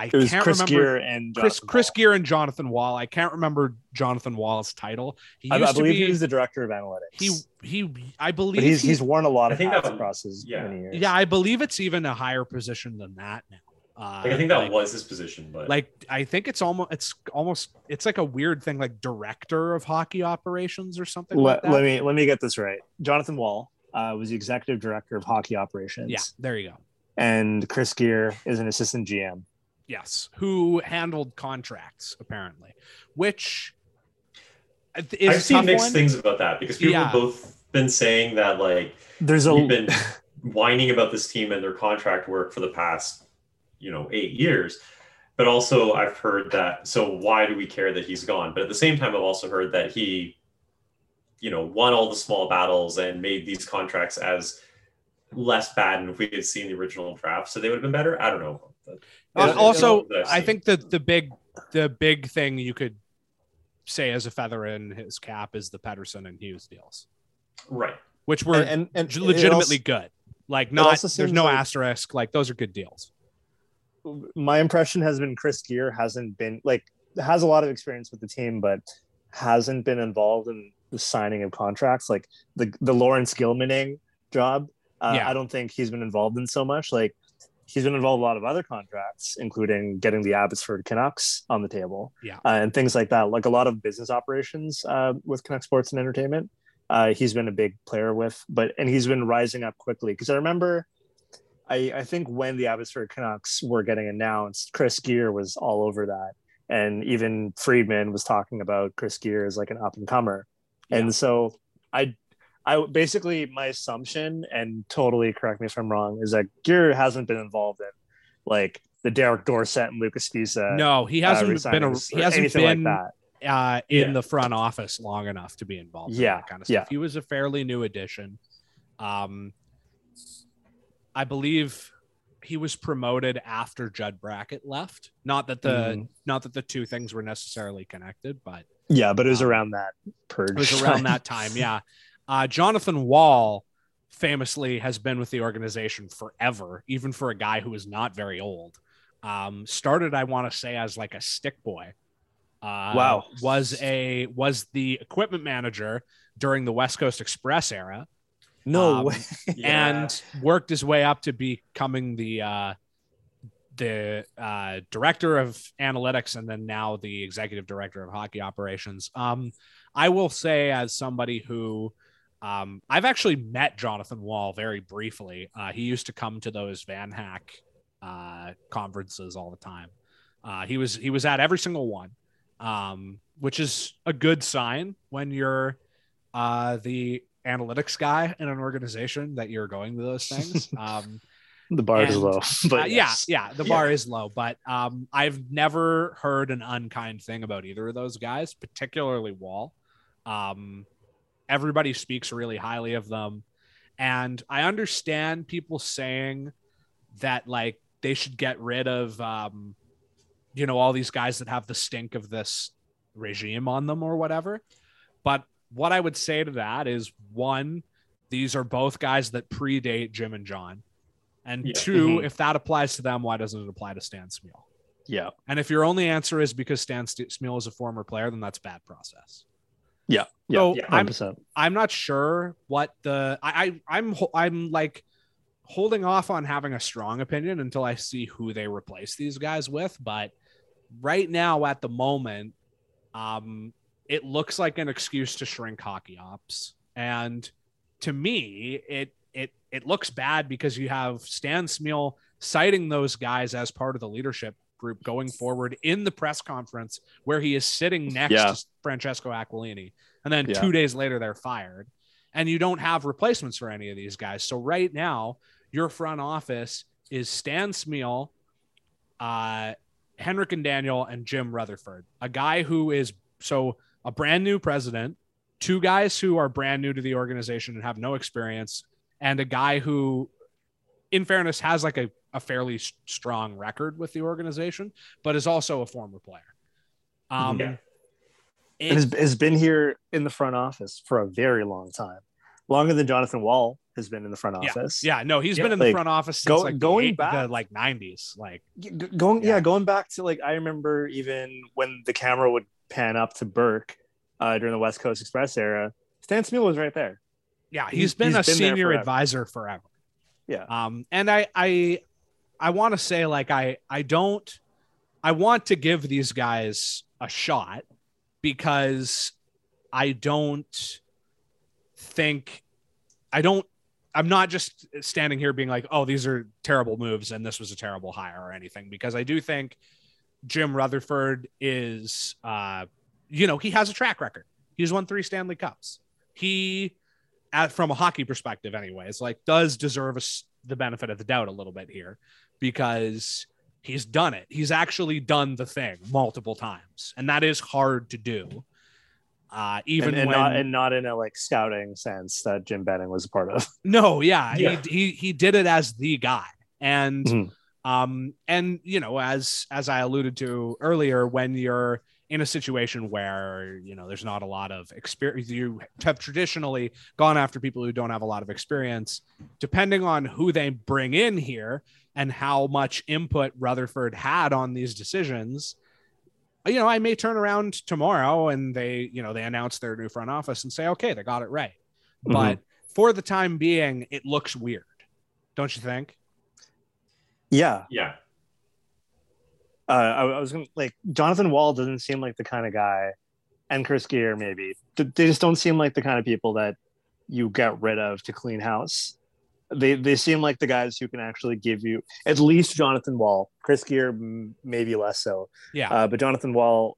I it was can't Chris remember Gear and Chris Jonathan Chris Wall. Gear and Jonathan Wall. I can't remember Jonathan Wall's title. He I, used I believe to be he was the director of analytics. he he I believe but he's he- he's worn a lot I of think hats that- across his yeah. many years. yeah, I believe it's even a higher position than that now. Uh, Like, I think that like, was his position, but like I think it's almost it's almost it's like a weird thing like director of hockey operations or something like let, that. let me let me get this right. Jonathan Wall uh, was the executive director of hockey operations. yeah, there you go. and Chris Gear is an assistant GM. Yes, who handled contracts apparently, which is I've seen tough mixed one. things about that because people Yeah. have both been saying that like There's a we've been whining about this team and their contract work for the past, you know, eight years. But also, I've heard that. So why do we care that he's gone? But at the same time, I've also heard that he, you know, won all the small battles and made these contracts as less bad. And if we had seen the original draft, so they would have been better. I don't know. Uh, also, I've I seen. think that the big the big thing you could say as a feather in his cap is the Pettersson and Hughes deals, right. which were and, and, and legitimately also- good. Like not there's no like- asterisk. Like those are good deals. my impression has been Chris Gear hasn't been like has a lot of experience with the team, but hasn't been involved in the signing of contracts, like the the Laurence Gilmaning job. Uh, Yeah. I don't think he's been involved in so much. Like he's been involved in a lot of other contracts, including getting the Abbotsford Canucks on the table, Yeah. uh, and things like that. Like a lot of business operations uh, with Canuck Sports and Entertainment. Uh, he's been a big player with, but and he's been rising up quickly because I remember. I, I think when the Abbotsford Canucks were getting announced, Chris Gear was all over that and even Friedman was talking about Chris Gear as like an up and comer. Yeah. And so I I basically my assumption and totally correct me if I'm wrong is that Gear hasn't been involved in like the Derek Dorsett and Lucas Sbisa. No, he hasn't been a, he hasn't been like that. uh, in Yeah. the front office long enough to be involved. in Yeah, that kind of stuff. yeah. He was a fairly new addition. Um, I believe he was promoted after Judd Brackett left. Not that the Mhm. not that the two things were necessarily connected, but Yeah, but it was Um, around that purge. it was around that time. Yeah. Uh, Jonathan Wall famously has been with the organization forever, even for a guy who is not very old. Um, started, I want to say, as like a stick boy. Uh, Wow. Was a was the equipment manager during the West Coast Express era, No Um, way. Yeah. and worked his way up to becoming the uh, the uh, director of analytics and then now the executive director of hockey operations. Um, I will say, as somebody who um, I've actually met Jonathan Wall very briefly. Uh, he used to come to those Van Hack uh, conferences all the time. Uh, he was he was at every single one, um, which is a good sign when you're uh, the analytics guy in an organization that you're going to those things. Um, the bar is low. But yes. yeah, yeah, the bar is low, but um, I've never heard an unkind thing about either of those guys, particularly Wall. Everybody speaks really highly of them, and I understand people saying that like they should get rid of, um, you know, all these guys that have the stink of this regime on them or whatever. But what I would say to that is one, these are both guys that predate Jim and John. And Yeah. 2 Mhm. if that applies to them, why doesn't it apply to Stan Smyl? Yeah. And if your only answer is because Stan St- Smyl is a former player, then that's bad process. Yeah. Yeah. So Yeah. I'm 100%. I'm not sure what the I, I I'm I'm like holding off on having a strong opinion until I see who they replace these guys with. But right now, at the moment, um, it looks like an excuse to shrink hockey ops, and to me, it it it looks bad because you have Stan Smyl citing those guys as part of the leadership group going forward in the press conference where he is sitting next Yeah. to Francesco Aquilini. And then Yeah. two days later, they're fired. And you don't have replacements for any of these guys. So right now, your front office is Stan Smyl, uh, Henrik and Daniel, and Jim Rutherford, a guy who is so a brand new president, two guys who are brand new to the organization and have no experience, and a guy who, in fairness, has like a, a fairly s- strong record with the organization, but is also a former player. Um, Yeah. it- has, has been here in the front office for a very long time, longer than Jonathan Wall has been in the front office. Yeah, no, he's Yeah, been in the like, front office since go- like going the, eight- back- the like nineties. Like, G- g- going yeah. Yeah. going back to like I remember even when the camera would pan up to Burke uh, during the West Coast Express era, Stan Smyl was right there. yeah, He's- he's been he's a been senior forever. advisor forever. Yeah. Um, and I, I, I want to say like I, I don't, I want to give these guys a shot because I don't think, I don't, I'm not just standing here being like, oh, these are terrible moves and this was a terrible hire or anything because I do think Jim Rutherford is, uh, you know, he has a track record. He's won three Stanley Cups. He, at, from a hockey perspective, anyways, like does deserve a the benefit of the doubt a little bit here because he's done it. He's actually done the thing multiple times, and that is hard to do. Uh, even and, and when not and not in a like scouting sense that Jim Benning was a part of. no, yeah, Yeah. He, he he did it as the guy, and Mhm. um, and you know, as as I alluded to earlier, when you're in a situation where you know there's not a lot of experience, you have traditionally gone after people who don't have a lot of experience. Depending on who they bring in here and how much input Rutherford had on these decisions, you know, I may turn around tomorrow and they, you know, they announce their new front office and say, okay, they got it right. Mhm. But for the time being, it looks weird. Don't you think? Yeah, Yeah. uh, I, I was gonna like Jonathan Wall doesn't seem like the kind of guy, and Chris Gear maybe they just don't seem like the kind of people that you get rid of to clean house. They they seem like the guys who can actually give you at least Jonathan Wall, Chris Gear maybe less so, Yeah. uh, but Jonathan Wall,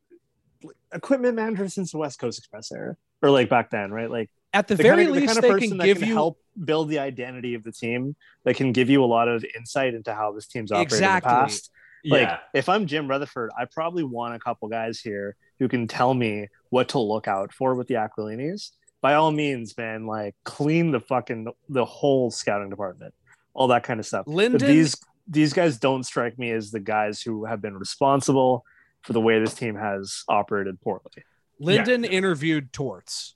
equipment manager since the West Coast Express era or like back then, right? Like At the the very kind of, the kind of they person can that give can you help build the identity of the team. That can give you a lot of insight into how this team's operated Exactly. in the past. Like Yeah. if I'm Jim Rutherford, I probably want a couple guys here who can tell me what to look out for with the Aquilinis. By all means, man, like clean the fucking the whole scouting department, all that kind of stuff. But these these guys don't strike me as the guys who have been responsible for the way this team has operated poorly. Linden interviewed Torts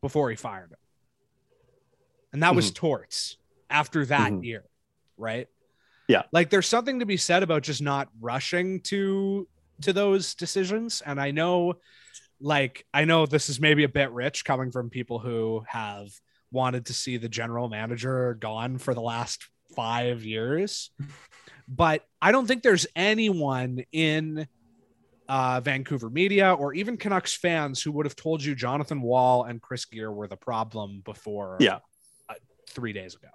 before he fired him. And that was Torts after that Mhm. year, right? Yeah. Like there's something to be said about just not rushing to to those decisions and I know like I know this is maybe a bit rich coming from people who have wanted to see the general manager gone for the last 5 years. But I don't think there's anyone in uh, Vancouver media or even Canucks fans who would have told you Jonathan Wall and Chris Gear were the problem before Yeah. uh, three days ago.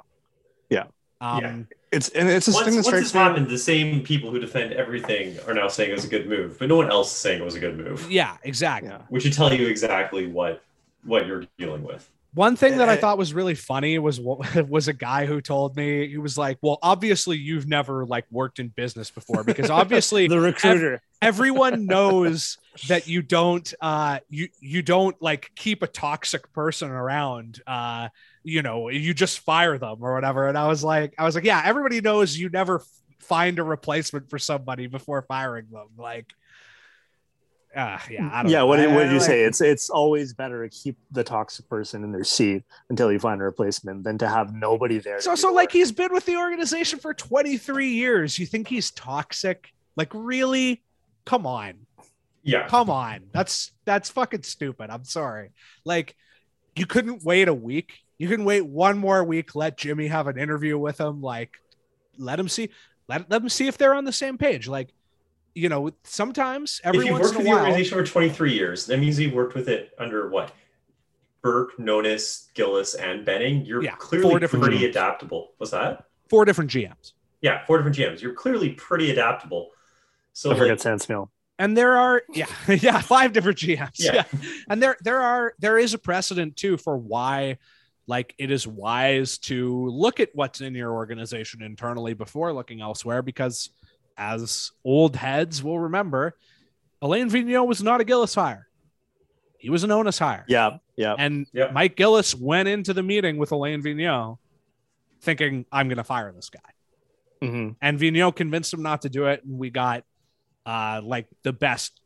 Yeah. Um, Yeah. It's and it's a Once, thing that once this happened, the same people who defend everything are now saying it was a good move, but no one else is saying it was a good move. yeah, exactly. Yeah. Which should tell you exactly what what you're dealing with. One thing that I thought was really funny was what was a guy who told me he was like, "Well, obviously you've never like worked in business before because obviously the recruiter. everyone knows that you don't uh you you don't like keep a toxic person around uh you know you just fire them or whatever. And i was like i was like yeah everybody knows you never find a replacement for somebody before firing them. Like uh, yeah I don't yeah, know. what did, what did you like- say? It's it's always better to keep the toxic person in their seat until you find a replacement than to have nobody there. so so like he's been with the organization for 23 years. You think he's toxic? Like really? Come on. Yeah. come on. That's that's fucking stupid. I'm sorry. Like you couldn't wait a week you can wait one more week let jimmy have an interview with him like let him see let, let him see if they're on the same page like you know sometimes every if you've worked in a with the organization for 23 years, that means you've worked with it under what? Burke, Nonis, Gillis, and Benning. You're Yeah, clearly four different pretty GMs. adaptable. Was that? four different gms Yeah, four different GMs. You're clearly pretty adaptable. So Don't forget like, Stan Smyl. and there are yeah yeah five different gms Yeah. yeah. and there there are there is a precedent too for why like it is wise to look at what's in your organization internally before looking elsewhere because as old heads will remember alain vigneault was not a gillis hire he was an Nonis hire Yeah, yeah. and Yep. mike gillis went into the meeting with alain vigneault thinking i'm going to fire this guy Mhm. and Vigneault convinced him not to do it, and we got uh like the best,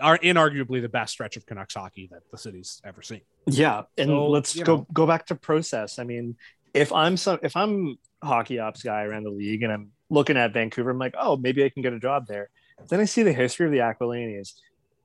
are inarguably the best stretch of Canucks hockey that the city's ever seen. Yeah, and So, let's go know. go back to process. I mean, if I'm some if I'm hockey ops guy around the league and I'm looking at Vancouver, I'm like, oh, maybe I can get a job there. Then I see the history of the Aquilinis,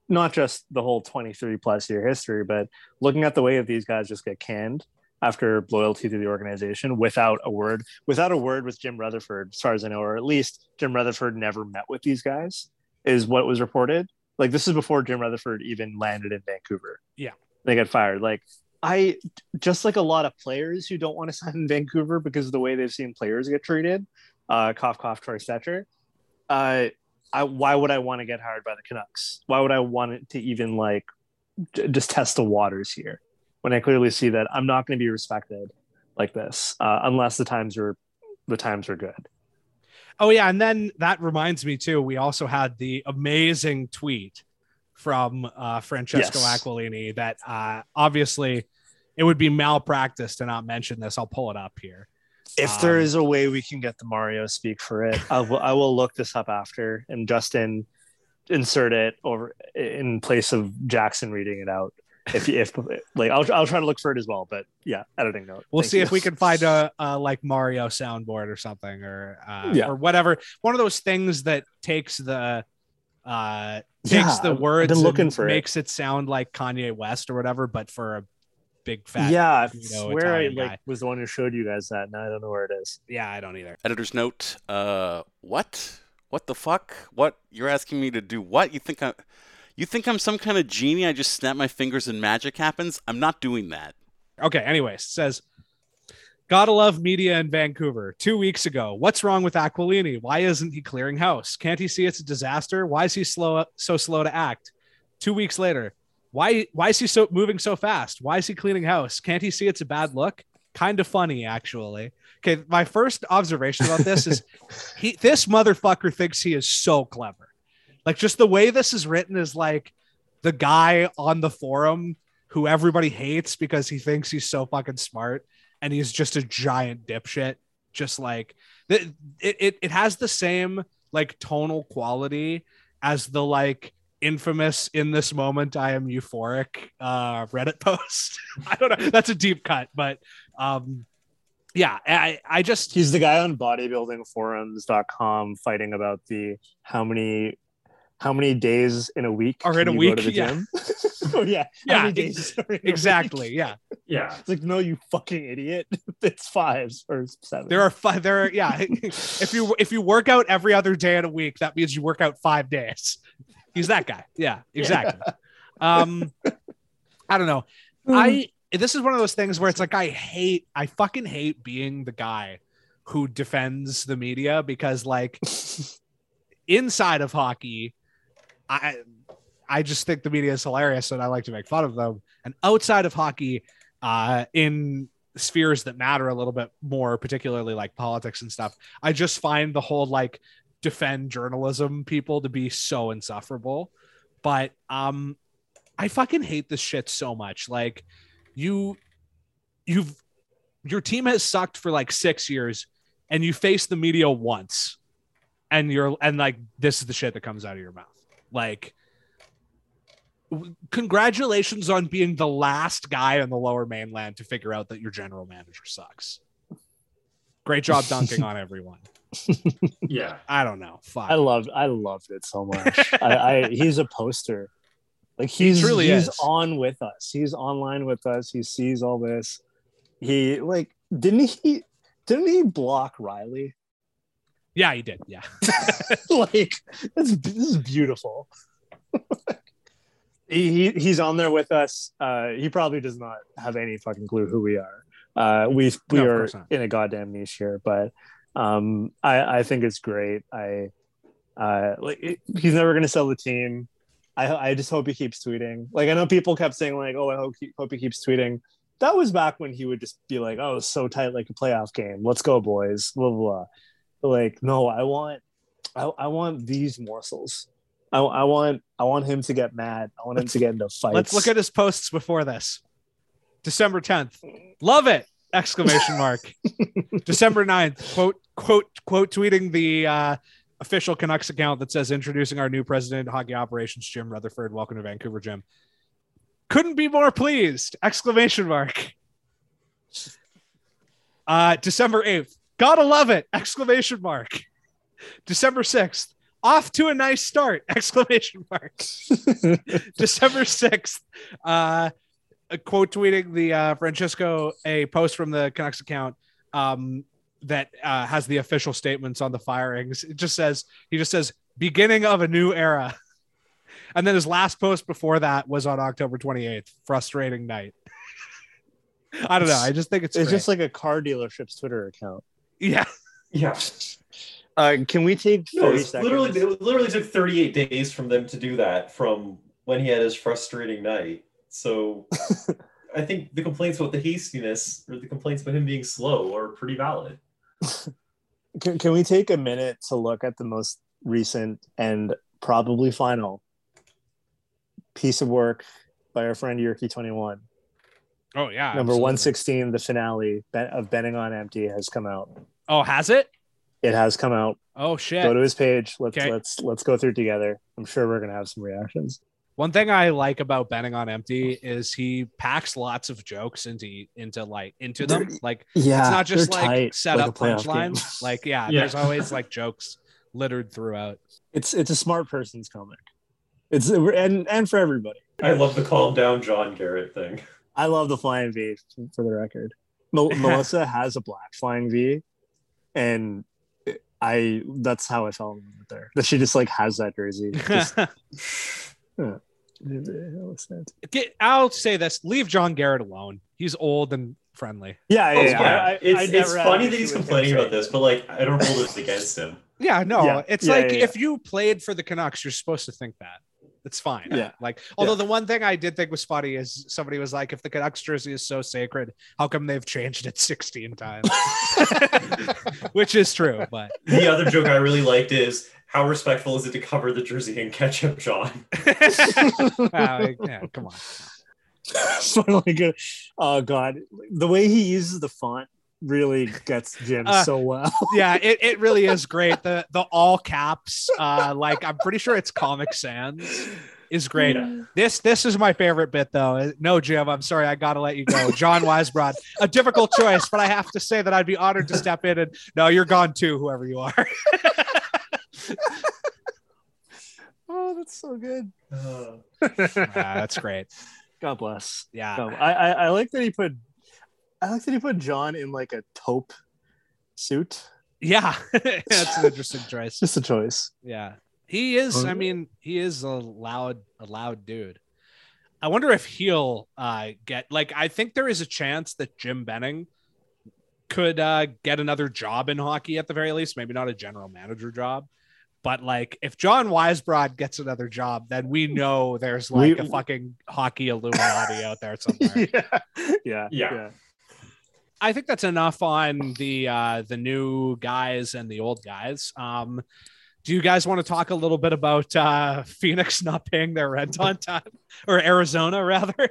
not just the whole 23 plus year history, but looking at the way that these guys just get canned after loyalty to the organization without a word, without a word with Jim Rutherford, as far as I know, or at least Jim Rutherford never met with these guys, is what was reported. Like this is before Jim Rutherford even landed in Vancouver. Yeah. They got fired. Like I just like a lot of players who don't want to sign in Vancouver because of the way they've seen players get treated. Uh, cough, cough, Troy Stecher. Uh, I, why would I want to get hired by the Canucks? Why would I want it to even like j- just test the waters here when I clearly see that I'm not going to be respected like this uh, unless the times are the times are good. Oh yeah, and then that reminds me too. We also had the amazing tweet from uh, Francesco Yes. Aquilini that uh, obviously it would be malpractice to not mention this. I'll pull it up here. If there Um, is a way we can get the Mario speak for it, I will, I will look this up after and Justin insert it over in place of Jackson reading it out. If if like I'll I'll try to look for it as well, but yeah, editing note. We'll Thank see you. if we can find a, a like Mario soundboard or something, or uh, Yeah. or whatever. One of those things that takes the Uh, Yeah, takes the I've been words looking and for makes it sound like Kanye West or whatever, but for a big fat. yeah, I you know, swear I like was the one who showed you guys that. Now I don't know where it is. Yeah, I don't either. Editor's note. Uh, what? What the fuck? What? You're asking me to do what? You think I? You think I'm some kind of genie? I just snap my fingers and magic happens? I'm not doing that. Okay, anyways, says Gotta love media in Vancouver. Two weeks ago, what's wrong with Aquilini? Why isn't he clearing house? Can't he see it's a disaster? Why is he slow so slow to act? Two weeks later, why why is he so moving so fast? Why is he cleaning house? Can't he see it's a bad look? Kind of funny, actually. Okay, my first observation about this is he this motherfucker thinks he is so clever. Like just the way this is written is like the guy on the forum who everybody hates because he thinks he's so fucking smart and he's just a giant dipshit. Just like it, it, it, has the same like tonal quality as the like infamous in this moment I am euphoric uh Reddit post. I don't know. That's a deep cut, but um yeah, I I just He's the guy on bodybuildingforums.com fighting about the how many how many days in a week Are in a week? to the Yeah. gym? oh yeah. Yeah, How many days are in a week? exactly, yeah. Yeah. It's like, no, you fucking idiot. It's five or seven. There are five. There are yeah. if you if you work out every other day in a week, that means you work out five days. He's that guy. Yeah, exactly. Um, I don't know. I this is one of those things where it's like I hate. I fucking hate being the guy who defends the media because like inside of hockey, I I just think the media is hilarious and I like to make fun of them. And outside of hockey, uh, in spheres that matter a little bit more, particularly like politics and stuff, I just find the whole like defend journalism people to be so insufferable. But um, I fucking hate this shit so much. Like you, you've your team has sucked for like six years, and you face the media once, and you're and like this is the shit that comes out of your mouth. Like congratulations on being the last guy on the lower mainland to figure out that your general manager sucks. Great job dunking on everyone. Yeah. I don't know. Fuck. I loved I loved it so much. I, I he's a poster. Like he's truly he's is. on with us. He's online with us. He sees all this. He like didn't he didn't he block Riley? Yeah, he did. Yeah. like this, this is beautiful. he, he he's on there with us. Uh, he probably does not have any fucking clue who we are. Uh, we we No, are in a goddamn niche here, but um, I I think it's great. I uh, like it- he's never gonna sell the team. I I just hope he keeps tweeting. Like I know people kept saying like, oh, I hope he, hope he keeps tweeting. That was back when he would just be like, oh, so tight like a playoff game. Let's go, boys. Blah blah. blah. Like no, I want I, I want these morsels. I, I want I want him to get mad. I want him to get into fights. Let's look at his posts before this. December 10th. Love it. Exclamation mark. December 9th. Quote, quote, quote tweeting the uh, official Canucks account that says introducing our new president hockey operations, Jim Rutherford. Welcome to Vancouver, Jim. Couldn't be more pleased. Exclamation mark. Uh, December 8th. Gotta love it. Exclamation mark. December 6th. Off to a nice start. Exclamation mark. December 6th, uh, quote tweeting the uh, Francesco a post from the Canucks account um, that uh, has the official statements on the firings. It just says, he just says, beginning of a new era. And then his last post before that was on October 28th. Frustrating night. I don't know. I just think it's, It's great. just like a car dealership's Twitter account. Yeah. Yeah. Uh, can we take No, 30 it's seconds? literally it literally took 38 days from them to do that from when he had his frustrating night. So I think the complaints about the hastiness or the complaints about him being slow are pretty valid. can, can we take a minute to look at the most recent and probably final piece of work by our friend Yerky21? Oh, yeah. Number 116, the finale of Betting on Empty has come out. Oh, has it? It has come out. Oh, shit. Go to his page. Let's Okay. let's let's go through it together. I'm sure we're gonna have some reactions. One thing I like about betting on empty is he packs lots of jokes into into like into them. Like Yeah, it's not just like tight, set like up a playoff game. punchlines. Like yeah, Yeah. there's always like jokes littered throughout. It's it's a smart person's comic. It's and and for everybody. I love the calm down John Garrett thing. I love the flying V for the record. Mel- Melissa has a black flying V, and I that's how I fell in love with her. That she just like has that jersey. Just, yeah. Get, I'll say this: leave John Garrett alone. He's old and friendly. Yeah, yeah. Yeah. yeah. I- I- it's I it's funny that he's issue with him complaining about this, but like I don't hold this against him. Yeah, no, Yeah, it's yeah, like yeah, yeah. if you played for the Canucks, you're supposed to think that. It's fine. Yeah. Like, although the one thing I did think was funny is somebody was like, if the Canucks jersey is so sacred, how come they've changed it 16 times? Which is true, but The other joke I really liked is how respectful is it to cover the jersey in ketchup, John? Uh, yeah, come on. Finally good. Oh god, the way he uses the font really gets Jim Uh, so well. Yeah, it, it really is great. The the all caps, uh, like I'm pretty sure it's Comic Sans is great. Yeah. This this is my favorite bit though. No, Jim, I'm sorry, I gotta let you go. John Weisbrod, a difficult choice, but I have to say that I'd be honored to step in and no, you're gone too, whoever you are. oh, that's so good. Uh, that's great. God bless. Yeah. Um, I, I I like that he put I like that he put John in like a taupe suit. Yeah. that's an interesting choice. Just a choice. Yeah. He is, I mean, he is a loud, a loud dude. I wonder if he'll uh get like I think there is a chance that Jim Benning could uh get another job in hockey at the very least, maybe not a general manager job. But like if John Weisbrod gets another job, then we know there's like We- a fucking hockey Illuminati out there somewhere. yeah. yeah. Yeah. I think that's enough on the uh the new guys and the old guys. Um do you guys want to talk a little bit about uh Phoenix not paying their rent on time or Arizona rather?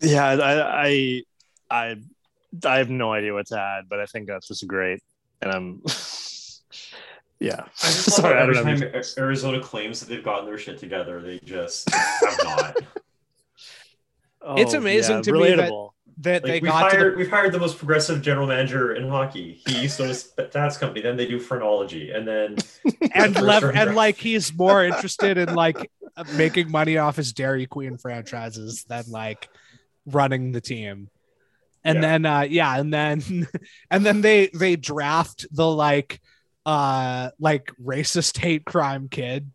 Yeah, I, I, I, I have no idea what to add, but I think that's just great, and I'm, yeah. I just love Sorry, how I don't every know. time Arizona claims that they've gotten their shit together, they just have not. It's Oh, amazing yeah, to me that- relatable. That Like they we've got hired, the, we've hired the most progressive general manager in hockey. He used to a stats company. Then they do phrenology, and then and and draft. like he's more interested in like making money off his Dairy Queen franchises than like running the team. And Yeah. then uh yeah, and then and then they they draft the like uh like racist hate crime kid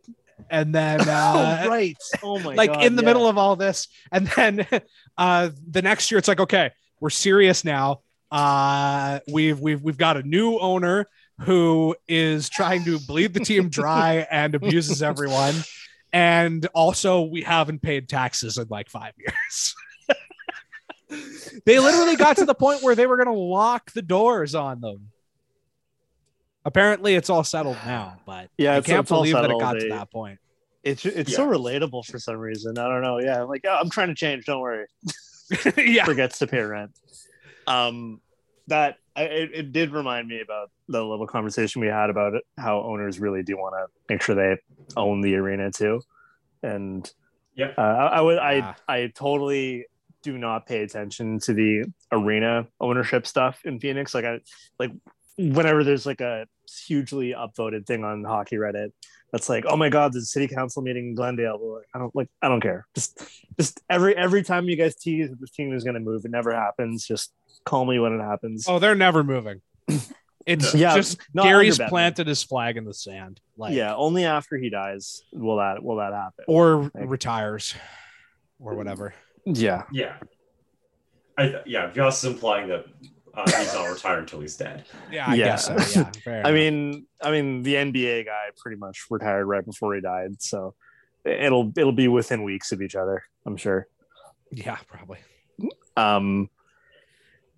and then uh oh right. Oh my like God, in the yeah. middle of all this and then uh the next year it's like okay we're serious now uh we've we've we've got a new owner who is trying to bleed the team dry and abuses everyone and also we haven't paid taxes in like five years they literally got to the point where they were going to lock the doors on them apparently it's all settled now but Yeah, i can't it's all believe that it settled. got to that point It's it's so relatable for some reason. I don't know. Yeah, I'm like, oh, I'm trying to change. Don't worry. yeah Forgets to pay rent. Um, that I, it, it did remind me about the little conversation we had about it, how owners really do want to make sure they own the arena too. And yeah, uh, I, I would Ah. I I totally do not pay attention to the arena ownership stuff in Phoenix. Like I like whenever there's like a hugely upvoted thing on hockey Reddit that's like, oh my god, there's a city council meeting in Glendale. Like, I don't like I don't care. Just just every every time you guys tease that this team is gonna move, it never happens. Just call me when it happens. Oh, they're never moving. It's Yeah, just not Gary's planted his flag in the sand. Like, yeah, only after he dies will that will that happen. or Like- retires, or whatever. yeah. yeah, I yeah. Joss is implying that uh, he's not retired until he's dead. Yeah, I Yeah. guess so. Yeah, fair I mean, I mean, the NBA guy pretty much retired right before he died, so it'll it'll be within weeks of each other, I'm sure. yeah, probably. Um,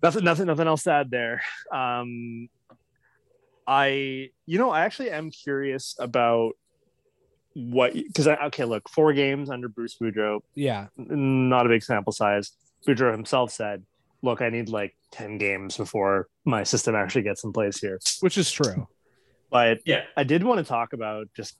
nothing, nothing, nothing else to add there. Um, I, you know, I actually am curious about what because I okay, look, four games under Bruce Boudreau, Yeah, not a big sample size. Boudreau himself said, "Look, I need like ten games before my system actually gets in place here." which is true. But Yeah, I did want to talk about just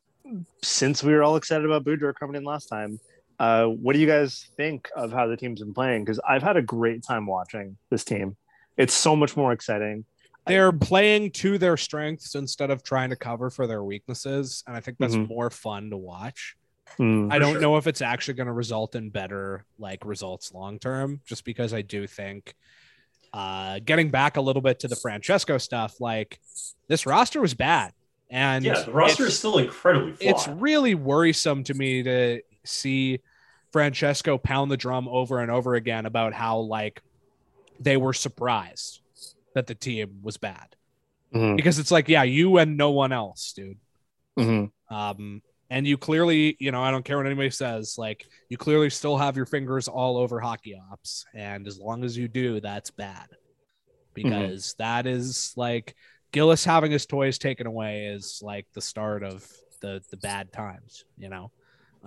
since we were all excited about Boudreau coming in last time. Uh, what do you guys think of how the team's been playing? Because I've had a great time watching this team. It's so much more exciting. they're playing to their strengths instead of trying to cover for their weaknesses, and I think that's Mhm. more fun to watch. Mm. I don't sure. know if it's actually going to result in better like results long term, just because I do think uh getting back a little bit to the Francesco stuff, like this roster was bad. And Yeah, the roster it's- is still incredibly flawed. it's really worrisome to me to see Francesco pound the drum over and over again about how like they were surprised that the team was bad Mhm. because it's like yeah you and no one else dude Mhm. um and you clearly you know I don't care what anybody says like you clearly still have your fingers all over hockey ops and as long as you do that's bad because that is like Gillis having his toys taken away is like the start of the the bad times, you know.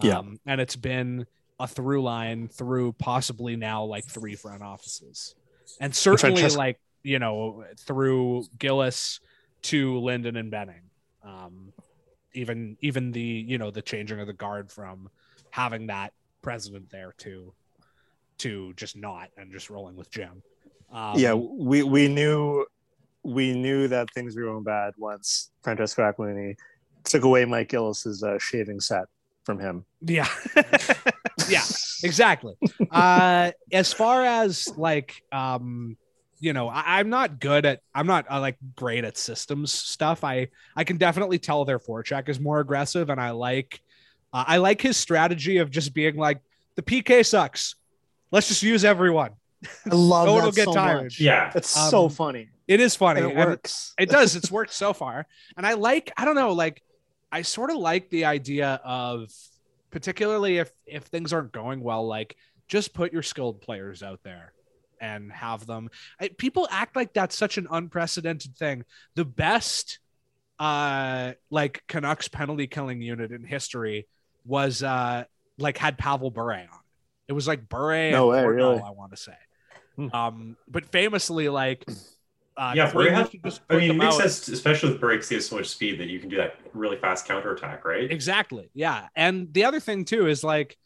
Yeah. Um, and it's been a through line through possibly now like three front offices, and certainly Francesco- like you know through Gillis to Linden and Benning. Um, even even the you know the changing of the guard from having that president there to to just not and just rolling with Jim. Um, yeah, we we knew we knew that things were going bad once Francesco Aquilini took away Mike Gillis's uh, shaving set from him. Yeah. yeah, exactly. Uh as far as like um you know, I, I'm not good at I'm not uh, like great at systems stuff. I I can definitely tell their forecheck is more aggressive and I like uh, I like his strategy of just being like the PK sucks. Let's just use everyone. I love No one that will get so tired. much. yeah, It's so Um, funny. It is funny. And it and works. it does. It's worked so far. And I like, I don't know, like I sort of like the idea of particularly if if things aren't going well, like just put your skilled players out there and have them. I, people act like that's such an unprecedented thing. The best uh like Canucks penalty killing unit in history was uh like had Pavel Bure on. it. It was like Bure No and way, Portnoy, really? I want to say. Hmm. Um, but famously, like, uh, yeah. Fleury Bray has, should just I mean, it makes out. sense, especially with breaks. He has so much speed that you can do that really fast counterattack, right? Exactly. Yeah. And the other thing too is like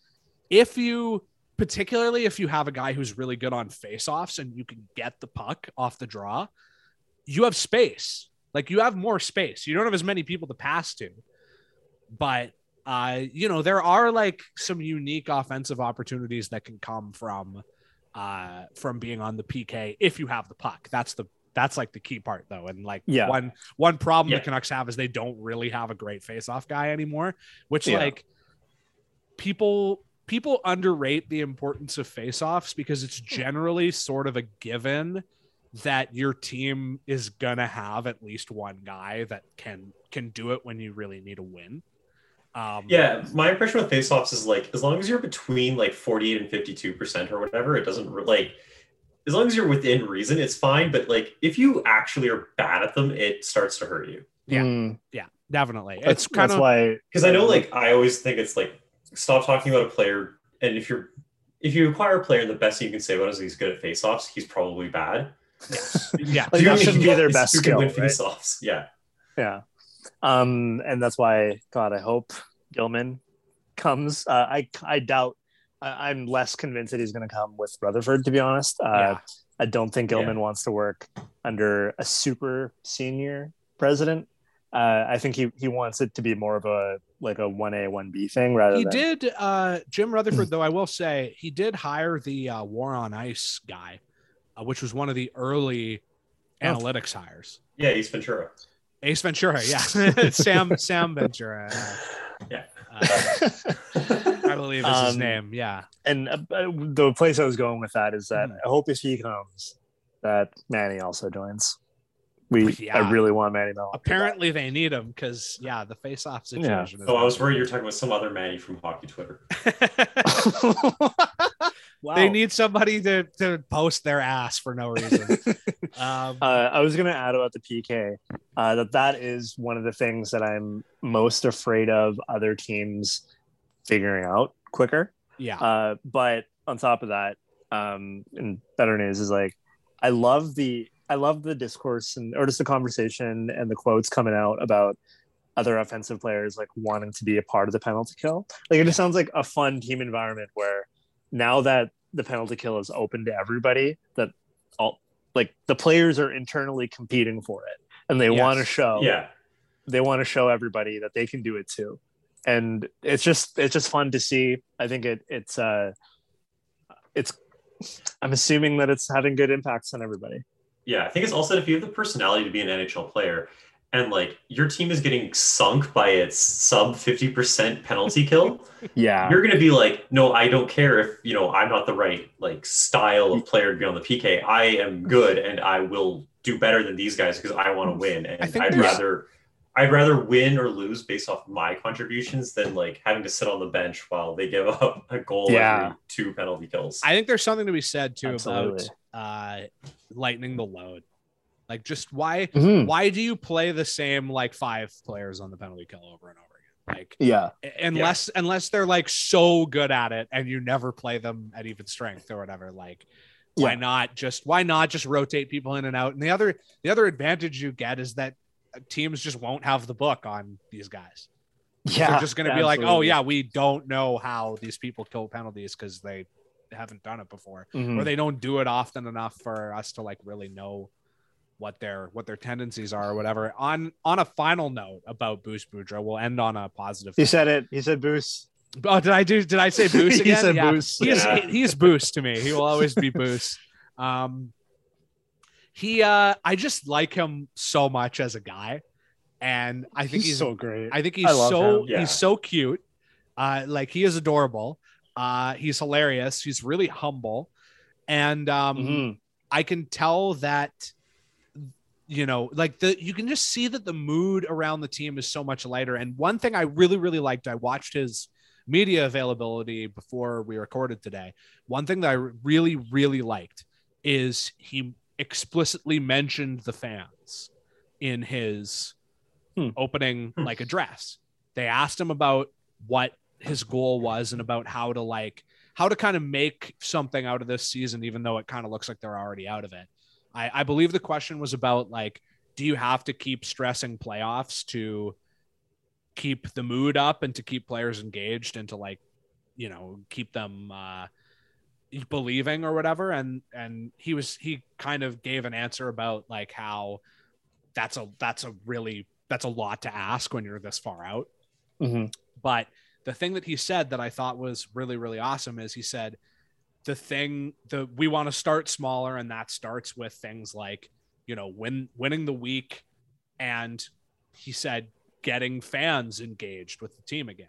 if you particularly if you have a guy who's really good on face-offs and you can get the puck off the draw, you have space. Like you have more space. You don't have as many people to pass to. But uh, you know, there are like some unique offensive opportunities that can come from uh from being on the PK if you have the puck. That's the that's like the key part though. And like Yeah. one one problem Yeah. the Canucks have is they don't really have a great face-off guy anymore, which Yeah. like people people underrate the importance of face-offs because it's generally sort of a given that your team is gonna have at least one guy that can can do it when you really need a win. Um, Yeah, my impression with face-offs is like as long as you're between like 48 and 52 percent or whatever, it doesn't re- like as long as you're within reason, it's fine. But like if you actually are bad at them, it starts to hurt you. Yeah. Mm, yeah, definitely. that's it's kind that's of why Because I know like I always think it's like stop talking about a player, and if you're if you acquire a player the best thing you can say about him is he's good at face-offs, he's probably bad. yeah, Like, that should be their best skill, win right? face-offs. Yeah. Yeah. Um, and that's why, God, I hope Gilman comes. Uh, I I doubt. I, I'm less convinced that he's going to come with Rutherford. To be honest, uh, Yeah. I don't think Gilman wants to work under a super senior president. Uh, I think he he wants it to be more of a like a one A one B thing rather he than did. Uh, Jim Rutherford, though, I will say he did hire the uh, War on Ice guy, uh, which was one of the early Oh. analytics hires. Yeah, Ace Ventura. Ace Ventura, yeah, Sam Sam Ventura, uh, Yeah. uh, I believe is his Um, name. Yeah, and uh, the place I was going with that is that Mhm. I hope if he comes, that Manny also joins. We Yeah. I really want Manny Mel. apparently they need him because yeah, the face-off Yeah. situation. is Oh, I was worried you were talking about some other Manny from Hockey Twitter. wow. They need somebody to to post their ass for no reason. um, Uh, I was going to add about the PK uh, that that is one of the things that I'm most afraid of other teams figuring out quicker. yeah, Uh, but on top of that, um, and better news is like I love the I love the discourse and or just the conversation and the quotes coming out about other offensive players like wanting to be a part of the penalty kill. Like it just sounds like a fun team environment where now that the penalty kill is open to everybody, that all like the players are internally competing for it and they Yes. want to show Yeah. they want to show everybody that they can do it too and it's just it's just fun to see i think it it's uh it's i'm assuming that it's having good impacts on everybody Yeah, I think it's also if you have the personality to be an NHL player and like your team is getting sunk by its sub 50% penalty kill, yeah you're going to be like, no, I don't care if, you know, I'm not the right like style of player to be on the PK. I am good and I will do better than these guys because I want to win. And I'd rather I'd rather win or lose based off my contributions than like having to sit on the bench while they give up a goal Yeah. every two penalty kills. I think there's something to be said too Absolutely. about uh, lightening the load. Like, just why Mhm. why do you play the same like five players on the penalty kill over and over again? Like, yeah unless unless they're like so good at it and you never play them at even strength or whatever like why not just why not just rotate people in and out and the other the other advantage you get is that teams just won't have the book on these guys yeah they're just going to be like oh yeah we don't know how these people kill penalties because they haven't done it before Mhm. or they don't do it often enough for us to like really know what their what their tendencies are or whatever on on a final note about boost Boudreau we'll end on a positive he note. said it he said boost Oh, did I do? Did I say Boost He said yeah. Boost. He's Yeah. he is Boost to me. He will always be Boost. Um, he, uh, I just like him so much as a guy, and I think he's, he's, so great I think he's I so. Yeah. he's so cute. Uh, like he is adorable. Uh, he's hilarious. He's really humble, and um, Mhm. I can tell that you know like the you can just see that the mood around the team is so much lighter and one thing i really really liked i watched his media availability before we recorded today one thing that i really really liked is he explicitly mentioned the fans in his Hmm. opening Hmm. like address they asked him about what his goal was and about how to like how to kind of make something out of this season, even though it kind of looks like they're already out of it. I, I believe the question was about like, do you have to keep stressing playoffs to keep the mood up and to keep players engaged and to like, you know, keep them uh, believing or whatever? And and he was he kind of gave an answer about like how that's a that's a really that's a lot to ask when you're this far out. Mhm. But the thing that he said that I thought was really, really awesome is he said, the thing the we want to start smaller, and that starts with things like, you know, win winning the week, and he said getting fans engaged with the team again.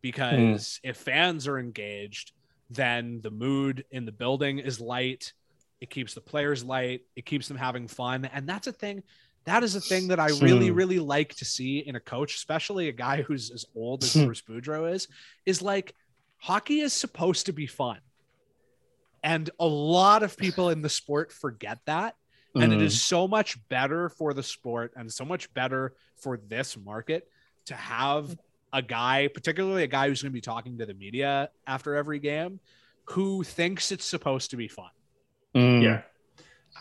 Because if fans are engaged, then the mood in the building is light. It keeps the players light. It keeps them having fun. And that's a thing. That is a thing that I really, Hmm. really like to see in a coach, especially a guy who's as old as Hmm. Bruce Boudreau is, is like hockey is supposed to be fun. And a lot of people in the sport forget that. And it Mhm. is so much better for the sport and so much better for this market to have a guy, particularly a guy who's going to be talking to the media after every game, who thinks it's supposed to be fun. Mhm. yeah.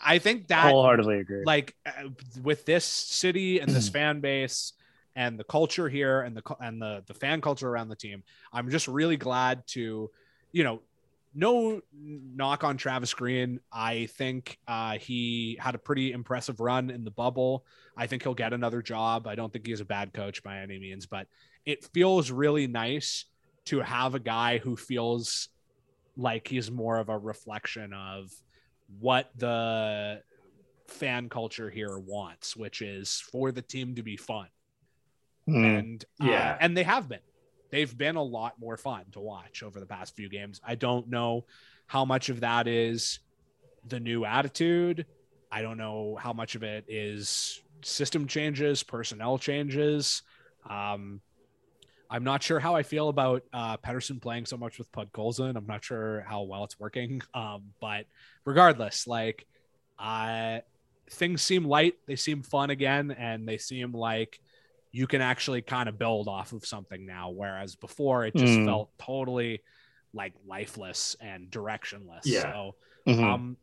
I think that wholeheartedly agree like uh, with this city and this fan base and the culture here and the and the the fan culture around the team i'm just really glad to you know no knock on travis green i think uh, he had a pretty impressive run in the bubble i think he'll get another job i don't think he's a bad coach by any means but it feels really nice to have a guy who feels like he's more of a reflection of what the fan culture here wants, which is for the team to be fun. Mhm. And uh, Yeah. and they have been. They've been a lot more fun to watch over the past few games. I don't know how much of that is the new attitude. I don't know how much of it is system changes, personnel changes. Um, I'm not sure how I feel about uh, Pettersson playing so much with Podkolzin. I'm not sure how well it's working. Um, but regardless, like, uh, things seem light. They seem fun again, and they seem like you can actually kind of build off of something now. Whereas before, it just Mm. felt totally like lifeless and directionless. Yeah. So, Mhm. um,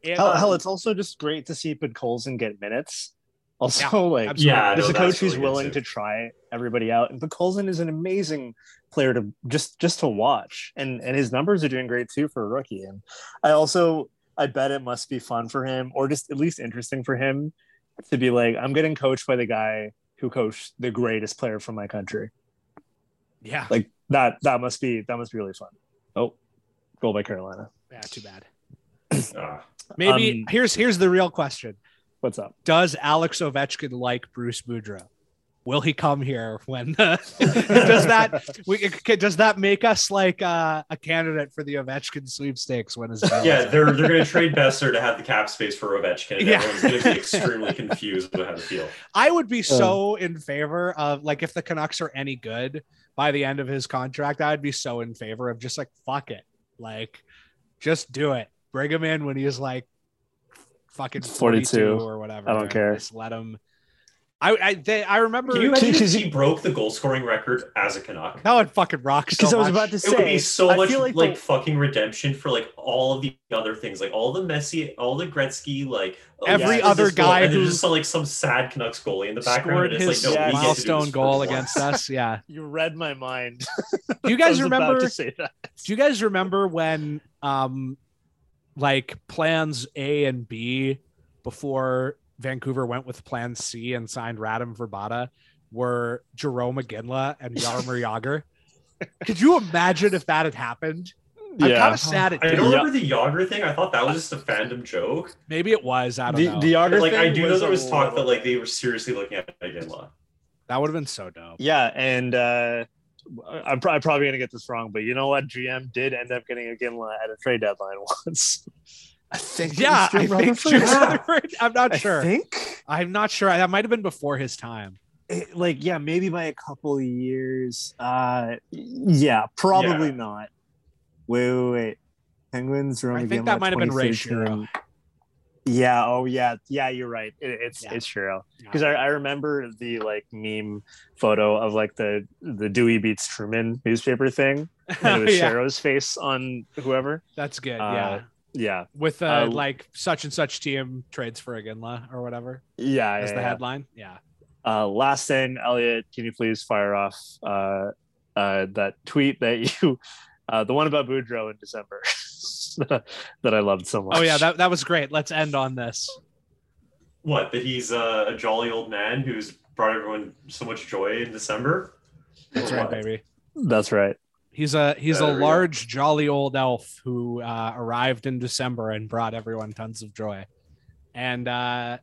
it, hell, hell, it's also just great to see Podkolzin get minutes. Also, Yeah, like. Yeah, there's no, a coach who's really willing to try everybody out, and Podkolzin is an amazing player to just just to watch, and and his numbers are doing great too for a rookie. And I also I bet it must be fun for him, or just at least interesting for him, to be like, I'm getting coached by the guy who coached the greatest player from my country. Yeah. Like that. That must be that must be really fun. Oh, goal by Carolina. Yeah, too bad. Ah. Maybe Um, here's here's the real question. What's up? Does Alex Ovechkin like Bruce Boudreau? Will he come here when does that we, does that make us like uh, a candidate for the Ovechkin sweepstakes when is that? yeah, they're they're going to trade Boeser to have the cap space for Ovechkin. And Yeah. Everyone's going to be extremely confused about how to feel. I would be so in favor of like if the Canucks are any good by the end of his contract, I'd be so in favor of just like fuck it. Like just do it. Bring him in when he's like fucking 42, 42. or whatever. I don't care. Just let him I I they, I remember Can you imagine if Because he broke the goal scoring record as a Canuck? that would fucking rock so Because I was about to say, It would be so I much like, like, the- fucking redemption for like all of the other things, like all the Messi, all the Gretzky, like oh, Every yeah, other this goal, guy and there's just like some sad Canucks goalie in the background. scored And it's his like, no, we get to milestone goal against us. Yeah. you read my mind. Do you I guys was about remember to say that? Do you guys remember when um like plans A and B before Vancouver went with plan C and signed Radim Vrbata were Jarome Iginla and Jaromir Jagr? Could you imagine if that had happened? Yeah. I'm Yeah. kind of sad it I did. don't remember the Jagr thing. I thought that was just a fandom joke. Maybe it was. I don't The know. the Jagr Like I do know there was talk that like they were seriously looking at Iginla. that would have been so dope. Yeah, and uh, I'm, pro- I'm probably gonna get this wrong, but you know what? GM did end up getting Iginla at a trade deadline once. I think. Yeah, I think Rutherford. I'm not I sure. think I'm not sure. That might have been before his time. It- like yeah, maybe by a couple of years. Uh, yeah, probably Yeah. not. Wait, wait, wait. Penguins. I think that might have been Ray Shero. Yeah. Oh, yeah. Yeah, you're right. It, it's Yeah. it's Shero because I, I remember the like meme photo of like the the Dewey beats Truman newspaper thing, and it was yeah, Shero's face on whoever. that's good. Uh, yeah. Yeah. With uh, uh, like such and such team trades for Iginla or whatever. Yeah. as yeah, the yeah. headline. Yeah. Uh, last thing, Elliot, can you please fire off uh, uh, that tweet that you, uh, the one about Boudreau in December that I loved so much. Oh yeah, that, that was great. Let's end on this. What? That he's uh, a jolly old man who's brought everyone so much joy in December. That's right, baby. That's right. He's a he's Yeah, a there we go. large, jolly old elf who uh, arrived in December and brought everyone tons of joy. And uh,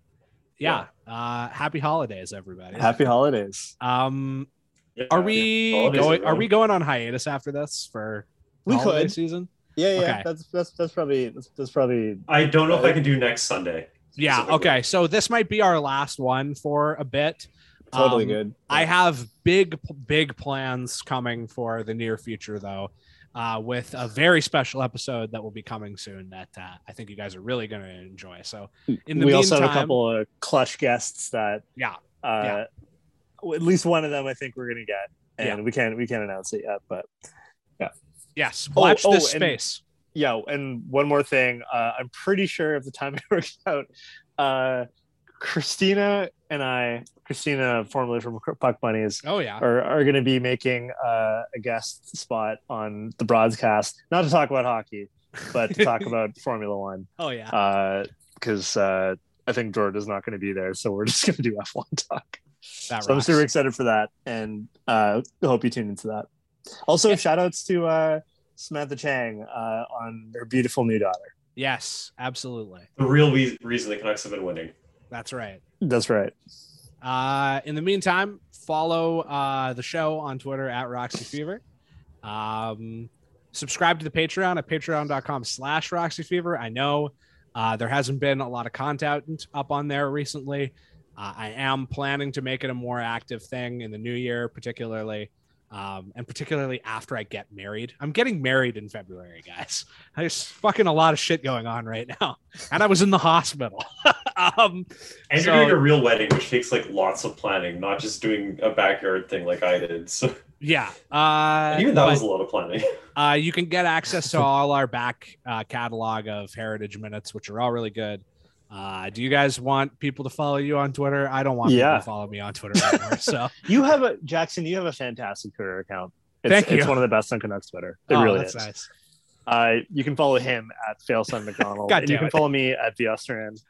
yeah, Uh, happy holidays, everybody. Happy holidays. Um, Yeah, are we going? are Are we going on hiatus after this for We holiday could. season? Yeah, yeah. Okay. That's that's that's probably that's, that's probably I don't know if I can do next Sunday. Yeah. Okay. So this might be our last one for a bit. totally Um, good. I have big, big plans coming for the near future, though, uh, with a very special episode that will be coming soon that uh, I think you guys are really going to enjoy. So, in the we also have a couple of clutch guests that yeah, uh, at least one of them I think we're gonna get, and we can't we can't announce it yet, but yes, Oh, watch oh, this and- space. yeah and one more thing uh, i'm pretty sure if the timing works out uh, christina and i christina formerly from puck bunnies Oh yeah, are, are going to be making uh, a guest spot on the broadcast not to talk about hockey but to talk about formula one. Oh yeah. because uh, i think george is not going to be there so we're just going to do f1 talk. That so i'm super excited for that and uh, hope you tune into that also Yeah. shout outs to uh, samantha chang uh, on her beautiful new daughter Yes, absolutely. The real we- reason the Canucks have been winning. That's right. that's right Uh, in the meantime, follow uh, the show on Twitter at Roxy Fever. Um, subscribe to the Patreon at patreon.com slash Roxy Fever. I know uh, there hasn't been a lot of content up on there recently. Uh, I am planning to make it a more active thing in the new year, particularly. Um, and particularly after I get married. I'm getting married in February, guys. There's fucking a lot of shit going on right now. And I was in the hospital. um, And So- you're doing a real wedding, which takes like lots of planning, not just doing a backyard thing like I did. So Yeah. Uh, even that but, was a lot of planning. uh, you can get access to all our back uh, catalog of heritage minutes, which are all really good. Uh, do you guys want people to follow you on Twitter? I don't want people to follow me on Twitter anymore. So You have a Jackson. You have a fantastic Twitter account. It's, Thank It's one of the best on Canucks Twitter. It Oh, really that's is. nice. Uh, you can follow him at Failson McDonald. God and you can it. follow me at the Ostrand.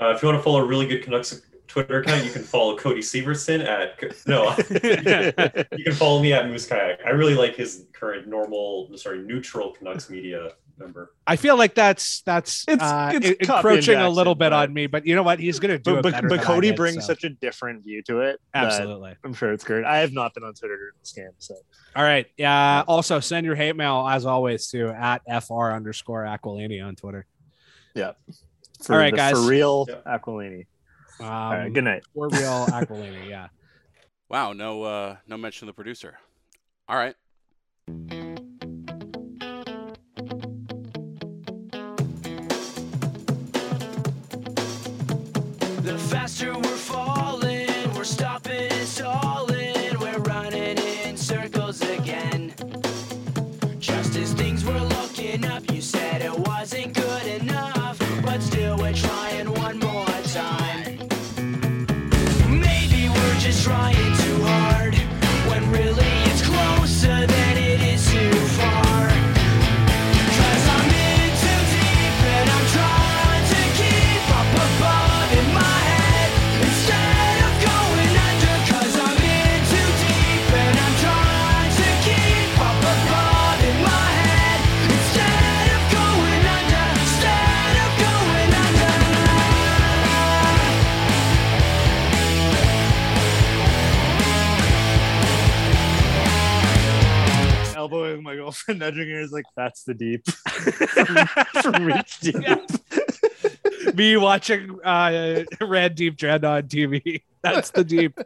Uh, if you want to follow a really good Canucks Twitter account, you can follow Cody Severson at no. you can follow me at Moose Kayak. I really like his current normal, sorry, neutral Canucks media member. I feel like that's that's It's- uh, it's encroaching and a little bit but- on me, but you know what? He's gonna do but it but, better but Cody did, brings so- such a different view to it. absolutely. I'm sure it's great. I have not been on Twitter during this game, so All right. Yeah. also, send your hate mail as always to at fr underscore Aquilini on Twitter. for All right, the guys. for real Yeah. Aquilini. Um, All right, good night. For real Aquilini. Yeah. Wow, no uh no mention of the producer. All right. Faster we're falling, girlfriend, nudging her is like, "That's the deep." from, reach deep. Me watching uh, Red Deep Dread on TV. That's the deep.